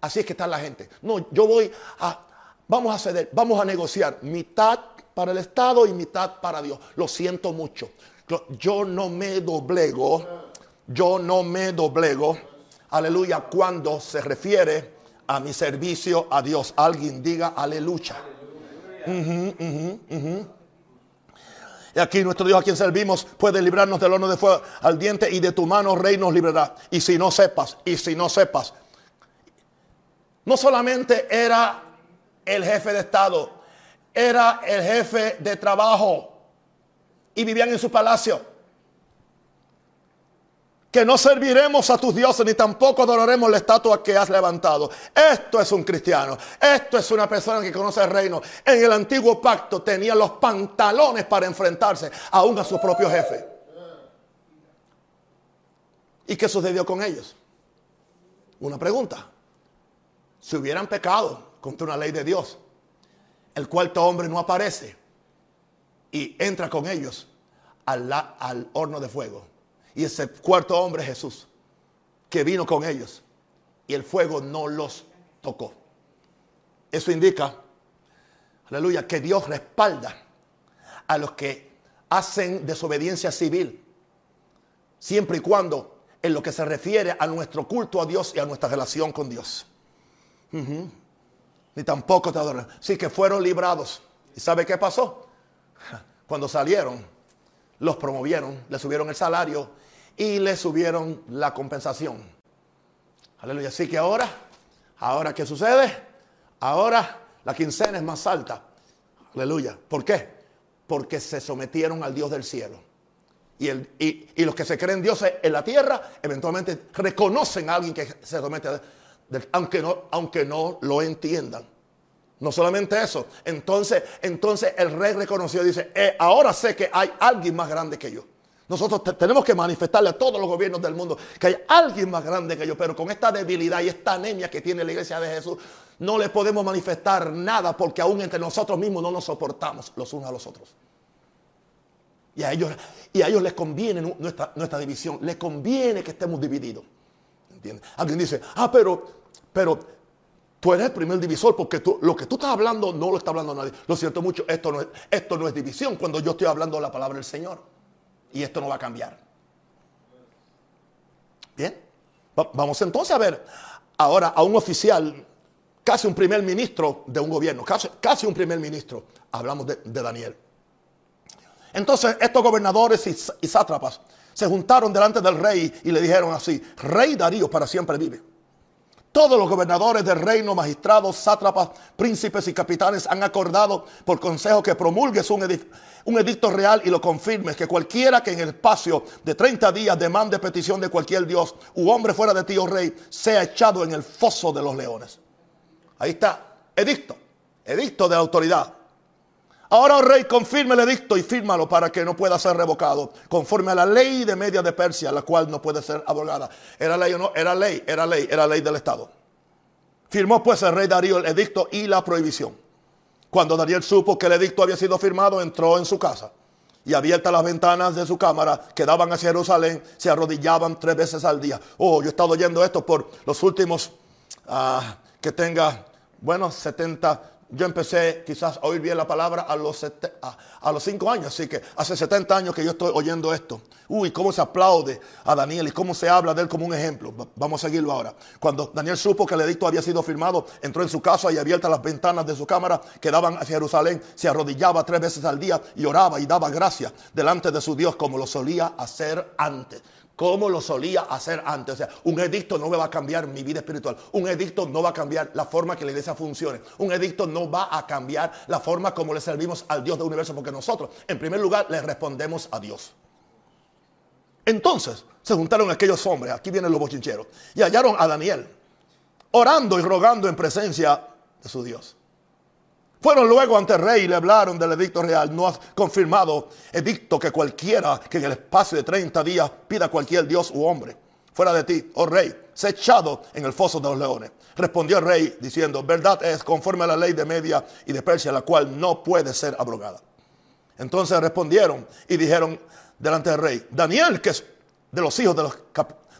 Speaker 1: Así es que está la gente. No, yo voy a, vamos a ceder, vamos a negociar mitad para el Estado y mitad para Dios. Lo siento mucho. Yo no me doblego, yo no me doblego aleluya, cuando se refiere a mi servicio a Dios. Alguien diga aleluya. Y aquí nuestro Dios a quien servimos puede librarnos del horno de fuego al diente y de tu mano rey nos librará. Y si no sepas, y si no sepas, no solamente era el jefe de Estado, era el jefe de trabajo y vivían en su palacio que no serviremos a tus dioses ni tampoco adoraremos la estatua que has levantado. Esto es un cristiano. Esto es una persona que conoce el reino. En el antiguo pacto tenía los pantalones para enfrentarse aún a su propio jefe. ¿Y qué sucedió con ellos? Una pregunta. Si hubieran pecado contra una ley de Dios, el cuarto hombre no aparece y entra con ellos al, al horno de fuego y ese cuarto hombre Jesús, que vino con ellos. Y el fuego no los tocó. Eso indica, aleluya, que Dios respalda a los que hacen desobediencia civil. Siempre y cuando en lo que se refiere a nuestro culto a Dios y a nuestra relación con Dios. Ni tampoco te adoran. Sí que fueron librados. ¿Y sabe qué pasó? [laughs] Cuando salieron, los promovieron, les subieron el salario y le subieron la compensación. Aleluya. Así que ahora, ahora ¿qué sucede? Ahora la quincena es más alta. Aleluya. ¿Por qué? Porque se sometieron al Dios del cielo. Y, el, y, los que se creen dioses en la tierra, eventualmente reconocen a alguien que se somete aunque, no, aunque no lo entiendan. No solamente eso. Entonces, entonces el rey reconoció dice, eh, ahora sé que hay alguien más grande que yo. Nosotros tenemos que manifestarle a todos los gobiernos del mundo que hay alguien más grande que yo, pero con esta debilidad y esta anemia que tiene la iglesia de Jesús, no le podemos manifestar nada porque aún entre nosotros mismos no nos soportamos los unos a los otros. Y a ellos, y a ellos les conviene nuestra, nuestra división, les conviene que estemos divididos. Alguien dice, ah, pero, pero tú eres el primer divisor porque tú, lo que tú estás hablando no lo está hablando nadie. Lo siento mucho, esto no, es, esto no es división cuando yo estoy hablando la palabra del Señor. Y esto no va a cambiar. Bien, vamos entonces a ver ahora a un oficial, casi un primer ministro de un gobierno, casi, un primer ministro. Hablamos de, Daniel. Entonces estos gobernadores y sátrapas se juntaron delante del rey y le dijeron así, Rey Darío para siempre vive. Todos los gobernadores del reino, magistrados, sátrapas, príncipes y capitanes han acordado por consejo que promulgues un, edicto real y lo confirmes, que cualquiera que en el espacio de 30 días demande petición de cualquier dios u hombre fuera de ti, oh rey, sea echado en el foso de los leones. Ahí está, edicto, edicto de autoridad. Ahora, oh rey, confirme el edicto y fírmalo para que no pueda ser revocado, conforme a la ley de Media de Persia, la cual no puede ser abrogada. ¿Era ley o no? Era ley, era ley, era ley del Estado. Firmó pues el rey Darío el edicto y la prohibición. Cuando Daniel supo que el edicto había sido firmado, entró en su casa y abiertas las ventanas de su cámara que daban hacia Jerusalén, se arrodillaban tres veces al día. Oh, yo he estado oyendo esto por los últimos, ah, que tenga, bueno, 70, yo empecé quizás a oír bien la palabra a los, a, los cinco años, así que hace 70 años que yo estoy oyendo esto. Uy, cómo se aplaude a Daniel y cómo se habla de él como un ejemplo. Vamos a seguirlo ahora. Cuando Daniel supo que el edicto había sido firmado, entró en su casa y abiertas las ventanas de su cámara que daban hacia Jerusalén, se arrodillaba tres veces al día y oraba y daba gracias delante de su Dios como lo solía hacer antes como lo solía hacer antes. O sea, un edicto no me va a cambiar mi vida espiritual. Un edicto no va a cambiar la forma que la iglesia funcione. Un edicto no va a cambiar la forma como le servimos al Dios del universo, porque nosotros, en primer lugar, le respondemos a Dios. Entonces se juntaron aquellos hombres, aquí vienen los bochincheros, y hallaron a Daniel, orando y rogando en presencia de su Dios. Fueron luego ante el rey y le hablaron del edicto real. No has confirmado edicto que cualquiera que en el espacio de 30 días pida cualquier dios u hombre fuera de ti, oh rey, se ha echado en el foso de los leones. Respondió el rey diciendo, verdad es conforme a la ley de Media y de Persia, la cual no puede ser abrogada. Entonces respondieron y dijeron delante del rey, Daniel, que es de los hijos de los,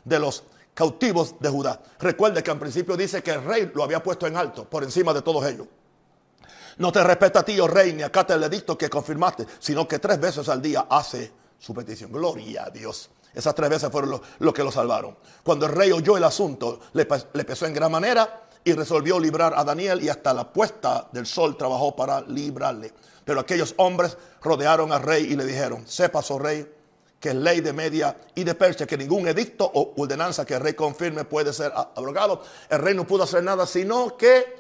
Speaker 1: de los cautivos de Judá. Recuerde que al principio dice que el rey lo había puesto en alto, por encima de todos ellos. No te respeta a ti, oh rey, ni acata el edicto que confirmaste, sino que tres veces al día hace su petición. Gloria a Dios. Esas tres veces fueron lo, que lo salvaron. Cuando el rey oyó el asunto, le, le pesó en gran manera y resolvió librar a Daniel y hasta la puesta del sol trabajó para librarle. Pero aquellos hombres rodearon al rey y le dijeron, sepas, oh rey, que es ley de Media y de Persia, que ningún edicto o ordenanza que el rey confirme puede ser abrogado. El rey no pudo hacer nada sino que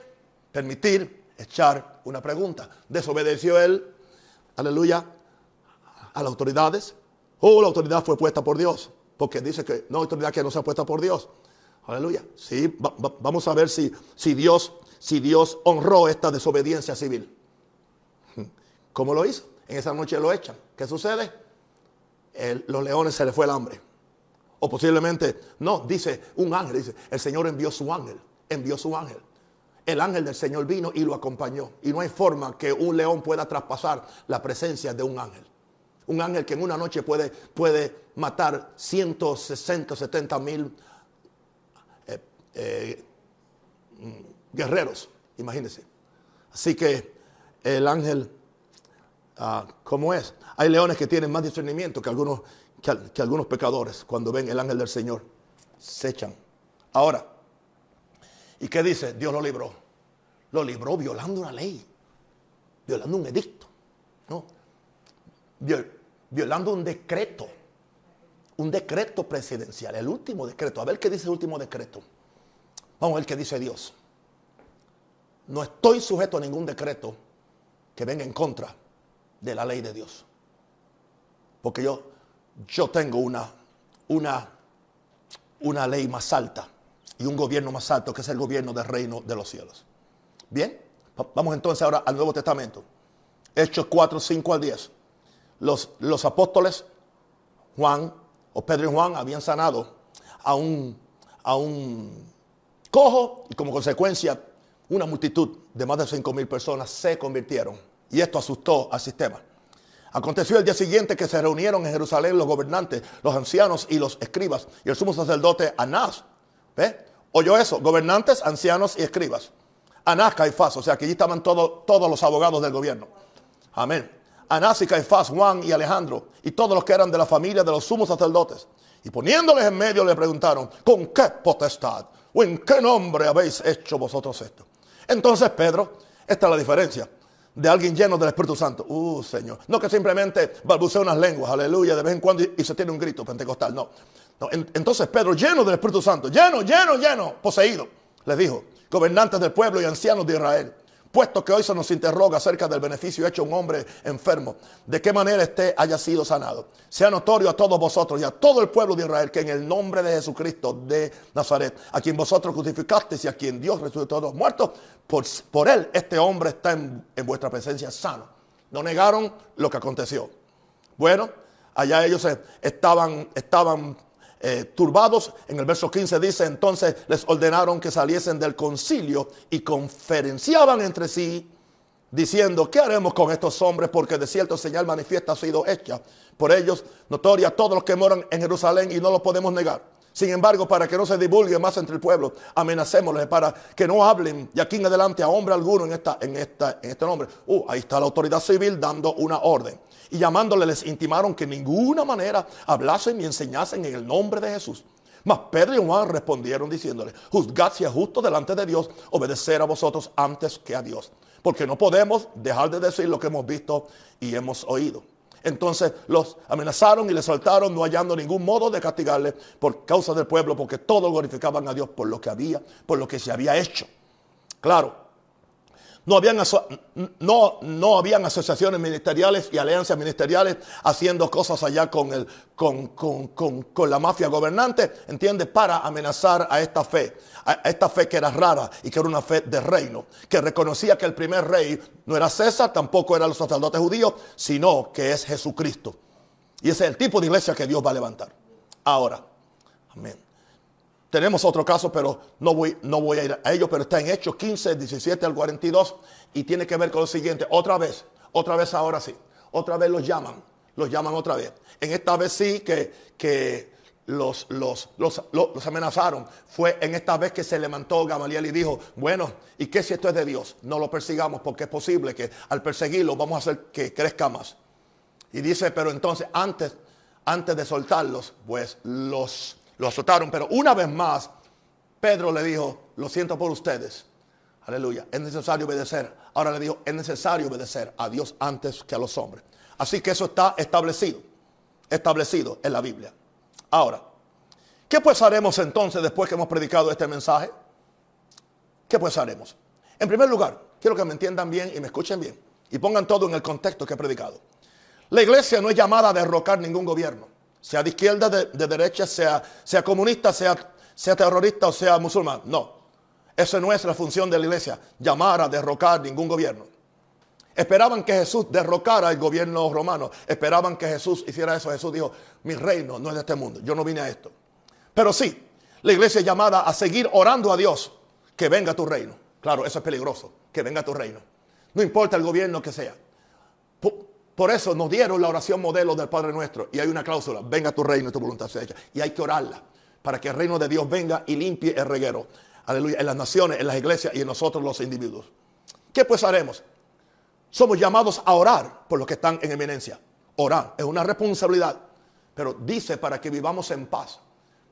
Speaker 1: permitir echar una pregunta. Desobedeció él, aleluya, a las autoridades. O oh, la autoridad fue puesta por Dios. Porque dice que no hay autoridad que no sea puesta por Dios. Aleluya. Sí, vamos a ver si, si, Dios, si Dios honró esta desobediencia civil. ¿Cómo lo hizo? En esa noche lo echan. ¿Qué sucede? los leones se les fue el hambre. O posiblemente, no, dice un ángel, dice, el Señor envió su ángel, envió su ángel el ángel del Señor vino y lo acompañó. Y no hay forma que un león pueda traspasar la presencia de un ángel. Un ángel que en una noche puede, puede matar 160, 70 mil eh, eh, guerreros. Imagínense. Así que el ángel, ah, ¿cómo es? Hay leones que tienen más discernimiento que algunos, que algunos pecadores cuando ven el ángel del Señor. Se echan. Ahora, ¿Y qué dice? Dios lo libró. Lo libró violando una ley, violando un edicto, ¿no? Violando un decreto, un decreto presidencial, el último decreto. A ver qué dice el último decreto. Vamos a ver qué dice Dios. No estoy sujeto a ningún decreto que venga en contra de la ley de Dios. Porque yo, yo tengo una, una, una ley más alta y un gobierno más alto que es el gobierno del reino de los cielos. Bien, vamos entonces ahora al Nuevo Testamento. Hechos 4, 5 al 10. Los, los apóstoles Juan o Pedro y Juan habían sanado a un, a un cojo y como consecuencia una multitud de más de 5 mil personas se convirtieron. Y esto asustó al sistema. Aconteció el día siguiente que se reunieron en Jerusalén los gobernantes, los ancianos y los escribas y el sumo sacerdote Anás. ¿Ve? Oyó eso, gobernantes, ancianos y escribas. Anás, Caifás, o sea que allí estaban todos los abogados del gobierno. Amén. Anás y Caifás, Juan y Alejandro y todos los que eran de la familia de los sumos sacerdotes. Y poniéndoles en medio le preguntaron, ¿con qué potestad o en qué nombre habéis hecho vosotros esto? Entonces Pedro, esta es la diferencia de alguien lleno del Espíritu Santo. Uh, Señor. No que simplemente balbucea unas lenguas, aleluya, de vez en cuando y, se tiene un grito pentecostal. No. Entonces Pedro, lleno del Espíritu Santo, lleno, lleno, lleno, poseído, les dijo, gobernantes del pueblo y ancianos de Israel, puesto que hoy se nos interroga acerca del beneficio hecho a un hombre enfermo, de qué manera éste haya sido sanado. Sea notorio a todos vosotros y a todo el pueblo de Israel que en el nombre de Jesucristo de Nazaret, a quien vosotros crucificasteis y a quien Dios resucitó de los muertos, por, por él este hombre está en, vuestra presencia sano. No negaron lo que aconteció. Bueno, allá ellos estaban, estaban eh, turbados. En el verso 15 dice, entonces les ordenaron que saliesen del concilio y conferenciaban entre sí, diciendo, ¿qué haremos con estos hombres? Porque de cierto señal manifiesta ha sido hecha por ellos, notoria a todos los que moran en Jerusalén y no lo podemos negar. Sin embargo, para que no se divulgue más entre el pueblo, amenacémosles para que no hablen de aquí en adelante a hombre alguno en, esta, en, esta, en este nombre. Uh, ahí está la autoridad civil dando una orden y llamándole les intimaron que en ninguna manera hablasen ni enseñasen en el nombre de Jesús. Mas Pedro y Juan respondieron diciéndole, juzgad si es justo delante de Dios obedecer a vosotros antes que a Dios, porque no podemos dejar de decir lo que hemos visto y hemos oído. Entonces los amenazaron y les soltaron, no hallando ningún modo de castigarle por causa del pueblo, porque todos glorificaban a Dios por lo que había, por lo que se había hecho. Claro, no habían, no, no habían asociaciones ministeriales y alianzas ministeriales haciendo cosas allá con, el, con, con, con, la mafia gobernante, ¿entiendes? Para amenazar a esta fe, a esta fe que era rara y que era una fe de reino, que reconocía que el primer rey no era César, tampoco eran los sacerdotes judíos, sino que es Jesucristo. Y ese es el tipo de iglesia que Dios va a levantar. Ahora, amén. Tenemos otro caso, pero no voy, no voy a ir a ello, pero está en Hechos 15, 17 al 42 y tiene que ver con lo siguiente. Otra vez, otra vez ahora sí. Otra vez los llaman, los llaman otra vez. En esta vez sí que, que los, los, los, los, amenazaron. Fue en esta vez que se levantó Gamaliel y dijo, bueno, ¿y qué si esto es de Dios? No lo persigamos porque es posible que al perseguirlo vamos a hacer que crezca más. Y dice, pero entonces antes, antes de soltarlos, pues los lo azotaron, pero una vez más, Pedro le dijo, lo siento por ustedes. Aleluya, es necesario obedecer. Ahora le dijo, es necesario obedecer a Dios antes que a los hombres. Así que eso está establecido, establecido en la Biblia. Ahora, ¿qué pues haremos entonces después que hemos predicado este mensaje? ¿Qué pues haremos? En primer lugar, quiero que me entiendan bien y me escuchen bien y pongan todo en el contexto que he predicado. La iglesia no es llamada a derrocar ningún gobierno sea de izquierda, de, derecha, sea, sea comunista, sea, sea terrorista o sea musulmán. No, esa no es la función de la iglesia, llamar a derrocar ningún gobierno. Esperaban que Jesús derrocara el gobierno romano, esperaban que Jesús hiciera eso. Jesús dijo, mi reino no es de este mundo, yo no vine a esto. Pero sí, la iglesia es llamada a seguir orando a Dios, que venga tu reino. Claro, eso es peligroso, que venga tu reino. No importa el gobierno que sea. Por eso nos dieron la oración modelo del Padre nuestro. Y hay una cláusula, venga tu reino y tu voluntad sea hecha. Y hay que orarla para que el reino de Dios venga y limpie el reguero. Aleluya. En las naciones, en las iglesias y en nosotros los individuos. ¿Qué pues haremos? Somos llamados a orar por los que están en eminencia. Orar es una responsabilidad. Pero dice para que vivamos en paz.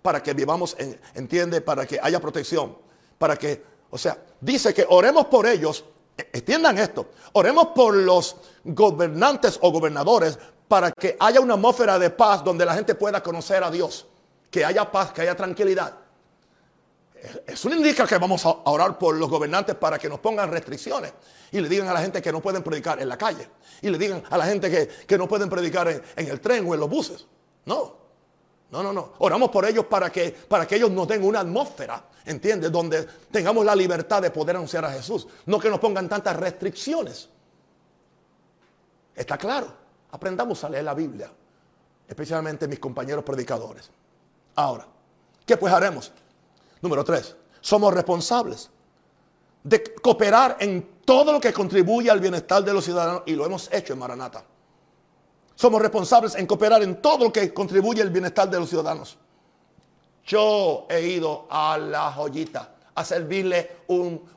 Speaker 1: Para que vivamos en, entiende, para que haya protección. Para que, o sea, dice que oremos por ellos Entiendan esto. Oremos por los gobernantes o gobernadores para que haya una atmósfera de paz donde la gente pueda conocer a Dios. Que haya paz, que haya tranquilidad. Eso indica que vamos a orar por los gobernantes para que nos pongan restricciones y le digan a la gente que no pueden predicar en la calle y le digan a la gente que, no pueden predicar en el tren o en los buses. No. No, no, no. Oramos por ellos para que, para que ellos nos den una atmósfera, ¿entiendes? Donde tengamos la libertad de poder anunciar a Jesús. No que nos pongan tantas restricciones. Está claro. Aprendamos a leer la Biblia, especialmente mis compañeros predicadores. Ahora, ¿qué pues haremos? Número tres, somos responsables de cooperar en todo lo que contribuye al bienestar de los ciudadanos y lo hemos hecho en Maranata. Somos responsables en cooperar en todo lo que contribuye al bienestar de los ciudadanos. Yo he ido a la joyita a servirle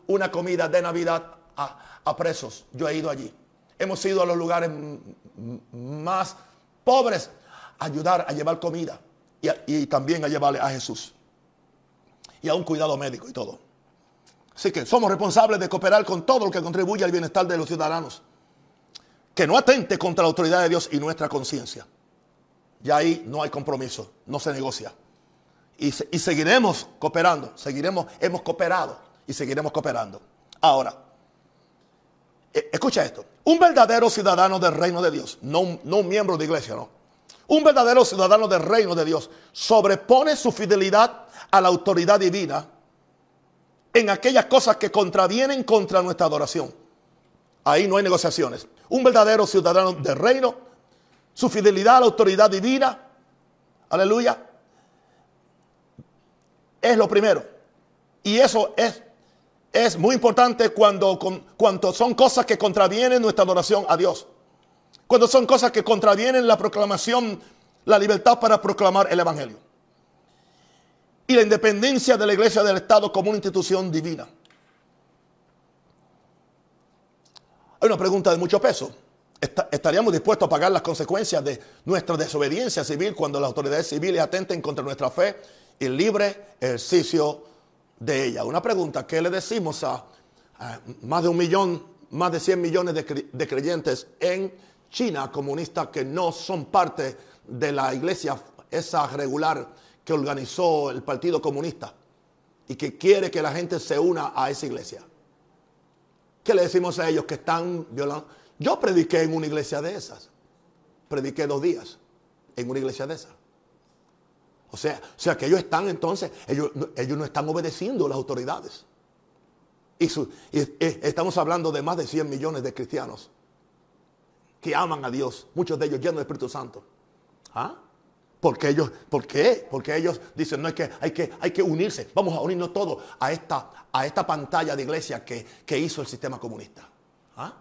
Speaker 1: una comida de Navidad a, presos. Yo he ido allí. Hemos ido a los lugares más pobres a ayudar a llevar comida y, y también a llevarle a Jesús. Y a un cuidado médico y todo. Así que somos responsables de cooperar con todo lo que contribuye al bienestar de los ciudadanos. Que no atente contra la autoridad de Dios y nuestra conciencia. Ya ahí no hay compromiso, no se negocia. Y, seguiremos cooperando, seguiremos, hemos cooperado y seguiremos cooperando. Ahora, e, escucha esto, un verdadero ciudadano del reino de Dios, no, no un miembro de iglesia, no. Un verdadero ciudadano del reino de Dios sobrepone su fidelidad a la autoridad divina en aquellas cosas que contravienen contra nuestra adoración. Ahí no hay negociaciones. Un verdadero ciudadano del reino, su fidelidad a la autoridad divina, aleluya, es lo primero. Y eso es, es muy importante cuando, cuando son cosas que contravienen nuestra adoración a Dios. Cuando son cosas que contravienen la proclamación, la libertad para proclamar el Evangelio y la independencia de la iglesia del Estado como una institución divina. Hay una pregunta de mucho peso. ¿Estaríamos dispuestos a pagar las consecuencias de nuestra desobediencia civil cuando las autoridades civiles atenten contra nuestra fe y libre ejercicio de ella? Una pregunta, ¿qué le decimos a, más de un millón, más de 100 millones de, de creyentes en China comunista que no son parte de la iglesia esa regular que organizó el Partido Comunista y que quiere que la gente se una a esa iglesia. ¿Qué le decimos a ellos que están violando? Yo prediqué en una iglesia de esas. Prediqué dos días en una iglesia de esas. O sea, o sea que ellos están entonces, ellos, ellos no están obedeciendo a las autoridades. Y, estamos hablando de más de 100 millones de cristianos que aman a Dios, muchos de ellos llenos de Espíritu Santo. ¿Ah? Porque ellos, ¿por qué? Porque ellos dicen, no es que hay que, hay que unirse, vamos a unirnos todos a esta, a esta pantalla de iglesia que, hizo el sistema comunista. ¿Ah?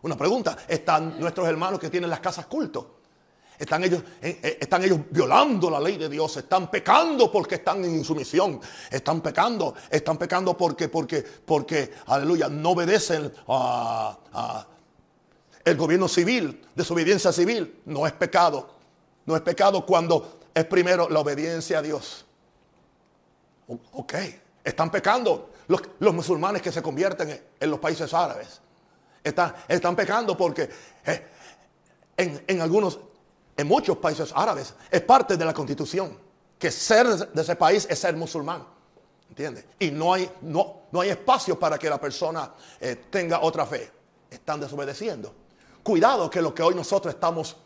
Speaker 1: Una pregunta, ¿están nuestros hermanos que tienen las casas culto? Están ellos, eh, eh, están ellos violando la ley de Dios, están pecando porque están en insumisión, están pecando, están pecando porque, porque, porque, aleluya, no obedecen a, a el gobierno civil, desobediencia civil, no es pecado. No es pecado cuando es primero la obediencia a Dios. Ok, están pecando los, musulmanes que se convierten en, los países árabes. Están, están pecando porque eh, en, en, algunos, en muchos países árabes, es parte de la constitución que ser de ese país es ser musulmán. ¿Entiendes? Y no hay, no, no hay espacio para que la persona eh, tenga otra fe. Están desobedeciendo. Cuidado que lo que hoy nosotros estamos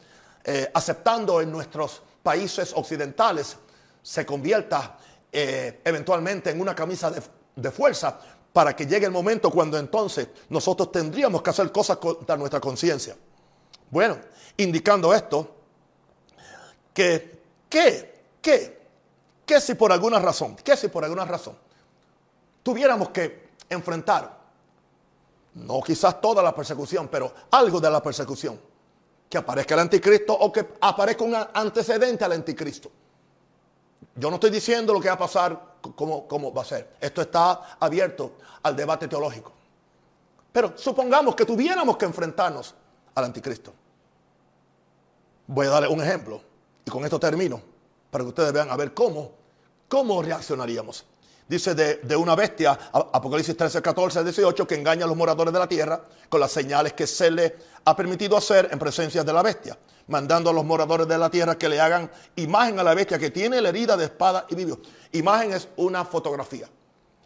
Speaker 1: eh, aceptando en nuestros países occidentales se convierta eh, eventualmente en una camisa de, fuerza para que llegue el momento cuando entonces nosotros tendríamos que hacer cosas contra nuestra conciencia. Bueno, indicando esto, que, ¿qué? ¿Qué? ¿Qué si por alguna razón, qué si por alguna razón tuviéramos que enfrentar, no quizás toda la persecución, pero algo de la persecución? Que aparezca el anticristo o que aparezca un antecedente al anticristo. Yo no estoy diciendo lo que va a pasar, cómo, cómo va a ser. Esto está abierto al debate teológico. Pero supongamos que tuviéramos que enfrentarnos al anticristo. Voy a darle un ejemplo y con esto termino para que ustedes vean a ver cómo, cómo reaccionaríamos dice de, una bestia, Apocalipsis 13, 14, 18, que engaña a los moradores de la tierra con las señales que se le ha permitido hacer en presencia de la bestia, mandando a los moradores de la tierra que le hagan imagen a la bestia que tiene la herida de espada y vivió. Imagen es una fotografía.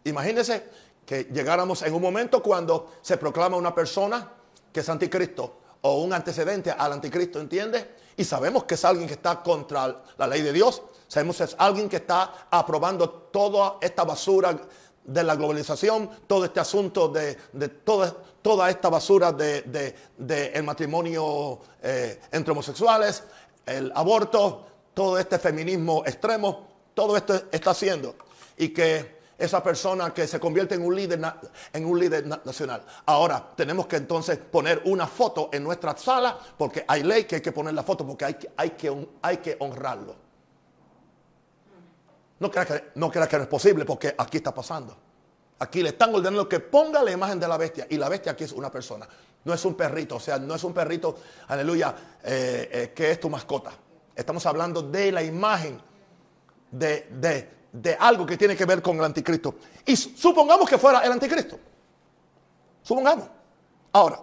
Speaker 1: Imagínense que llegáramos en un momento cuando se proclama una persona que es anticristo o un antecedente al anticristo, ¿entiendes? Y sabemos que es alguien que está contra la ley de Dios. Sabemos que es alguien que está aprobando toda esta basura de la globalización, todo este asunto de, toda, esta basura de, el matrimonio eh, entre homosexuales, el aborto, todo este feminismo extremo, todo esto está haciendo. Y que esa persona que se convierte en un líder, en un líder nacional. Ahora tenemos que entonces poner una foto en nuestra sala porque hay ley que hay que poner la foto porque hay, hay, que, hay que honrarlo. No crea, que, no crea que es posible porque aquí está pasando. Aquí le están ordenando que ponga la imagen de la bestia y la bestia aquí es una persona. No es un perrito, o sea, no es un perrito, aleluya, eh, eh, que es tu mascota. Estamos hablando de la imagen de, de, de algo que tiene que ver con el anticristo. Y supongamos que fuera el anticristo. Supongamos. Ahora.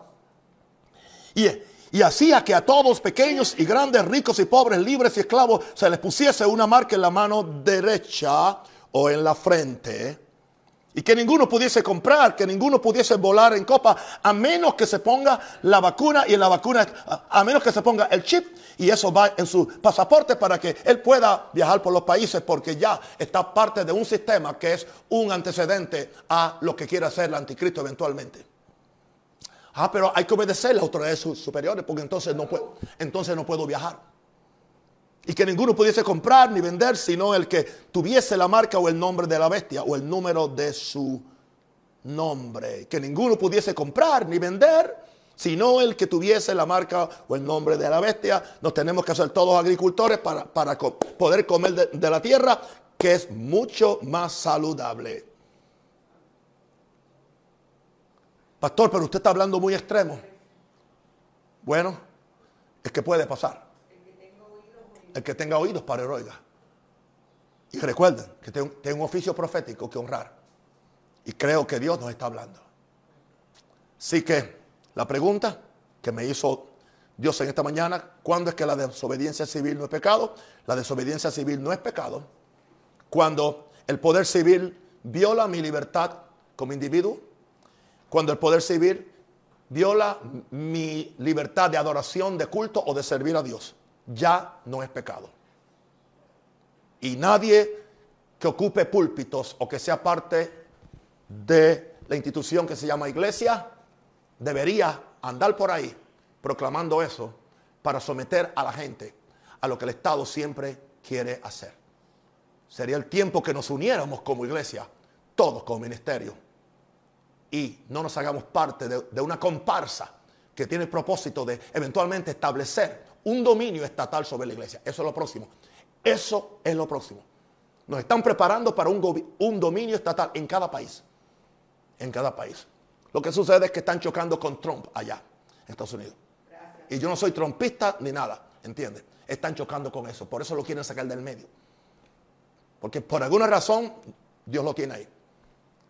Speaker 1: Y, y hacía que a todos, pequeños y grandes, ricos y pobres, libres y esclavos, se les pusiese una marca en la mano derecha o en la frente y que ninguno pudiese comprar, que ninguno pudiese volar en copa, a menos que se ponga la vacuna y la vacuna, a menos que se ponga el chip y eso va en su pasaporte para que él pueda viajar por los países porque ya está parte de un sistema que es un antecedente a lo que quiere hacer el anticristo eventualmente. Ah, pero hay que obedecer las autoridades superiores porque entonces no puedo, entonces no puedo viajar y que ninguno pudiese comprar ni vender, sino el que tuviese la marca o el nombre de la bestia o el número de su nombre. Que ninguno pudiese comprar ni vender, sino el que tuviese la marca o el nombre de la bestia. Nos tenemos que hacer todos agricultores para, poder comer de, de la tierra, que es mucho más saludable. Pastor, pero usted está hablando muy extremo. Bueno, es que puede pasar. El que tenga oídos para el oiga. Y recuerden que tengo, un oficio profético que honrar. Y creo que Dios nos está hablando. Así que la pregunta que me hizo Dios en esta mañana, ¿cuándo es que la desobediencia civil no es pecado? La desobediencia civil no es pecado. Cuando el poder civil viola mi libertad como individuo, cuando el poder civil viola mi libertad de adoración, de culto o de servir a Dios ya no es pecado. Y nadie que ocupe púlpitos o que sea parte de la institución que se llama iglesia debería andar por ahí proclamando eso para someter a la gente a lo que el Estado siempre quiere hacer. Sería el tiempo que nos uniéramos como iglesia, todos como ministerio, y no nos hagamos parte de, una comparsa que tiene el propósito de eventualmente establecer un dominio estatal sobre la iglesia. Eso es lo próximo. Eso es lo próximo. Nos están preparando para un, un dominio estatal en cada país. En cada país. Lo que sucede es que están chocando con Trump allá, en Estados Unidos. Y yo no soy trompista ni nada, ¿entiendes? Están chocando con eso. Por eso lo quieren sacar del medio. Porque por alguna razón Dios lo tiene ahí.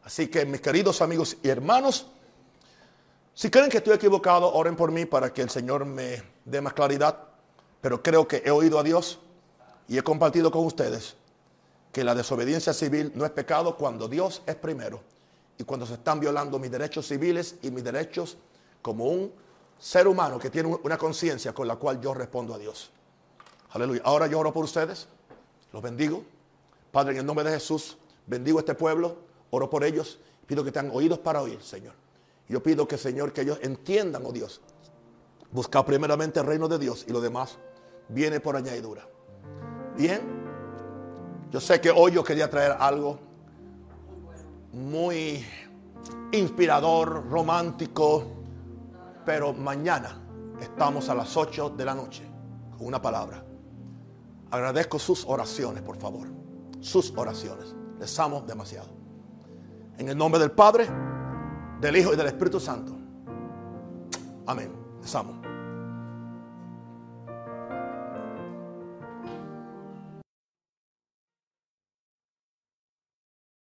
Speaker 1: Así que mis queridos amigos y hermanos, si creen que estoy equivocado, oren por mí para que el Señor me dé más claridad. Pero creo que he oído a Dios y he compartido con ustedes que la desobediencia civil no es pecado cuando Dios es primero y cuando se están violando mis derechos civiles y mis derechos como un ser humano que tiene una conciencia con la cual yo respondo a Dios. Aleluya. Ahora yo oro por ustedes. Los bendigo. Padre, en el nombre de Jesús, bendigo a este pueblo. Oro por ellos. Pido que tengan oídos para oír, Señor. Yo pido que, Señor, que ellos entiendan, oh Dios, buscar primeramente el reino de Dios y lo demás viene por añadidura. Bien, yo sé que hoy yo quería traer algo muy inspirador, romántico, pero mañana estamos a las 8 de la noche con una palabra. Agradezco sus oraciones, por favor. Sus oraciones. Les amo demasiado. En el nombre del Padre del Hijo y del Espíritu Santo. Amén.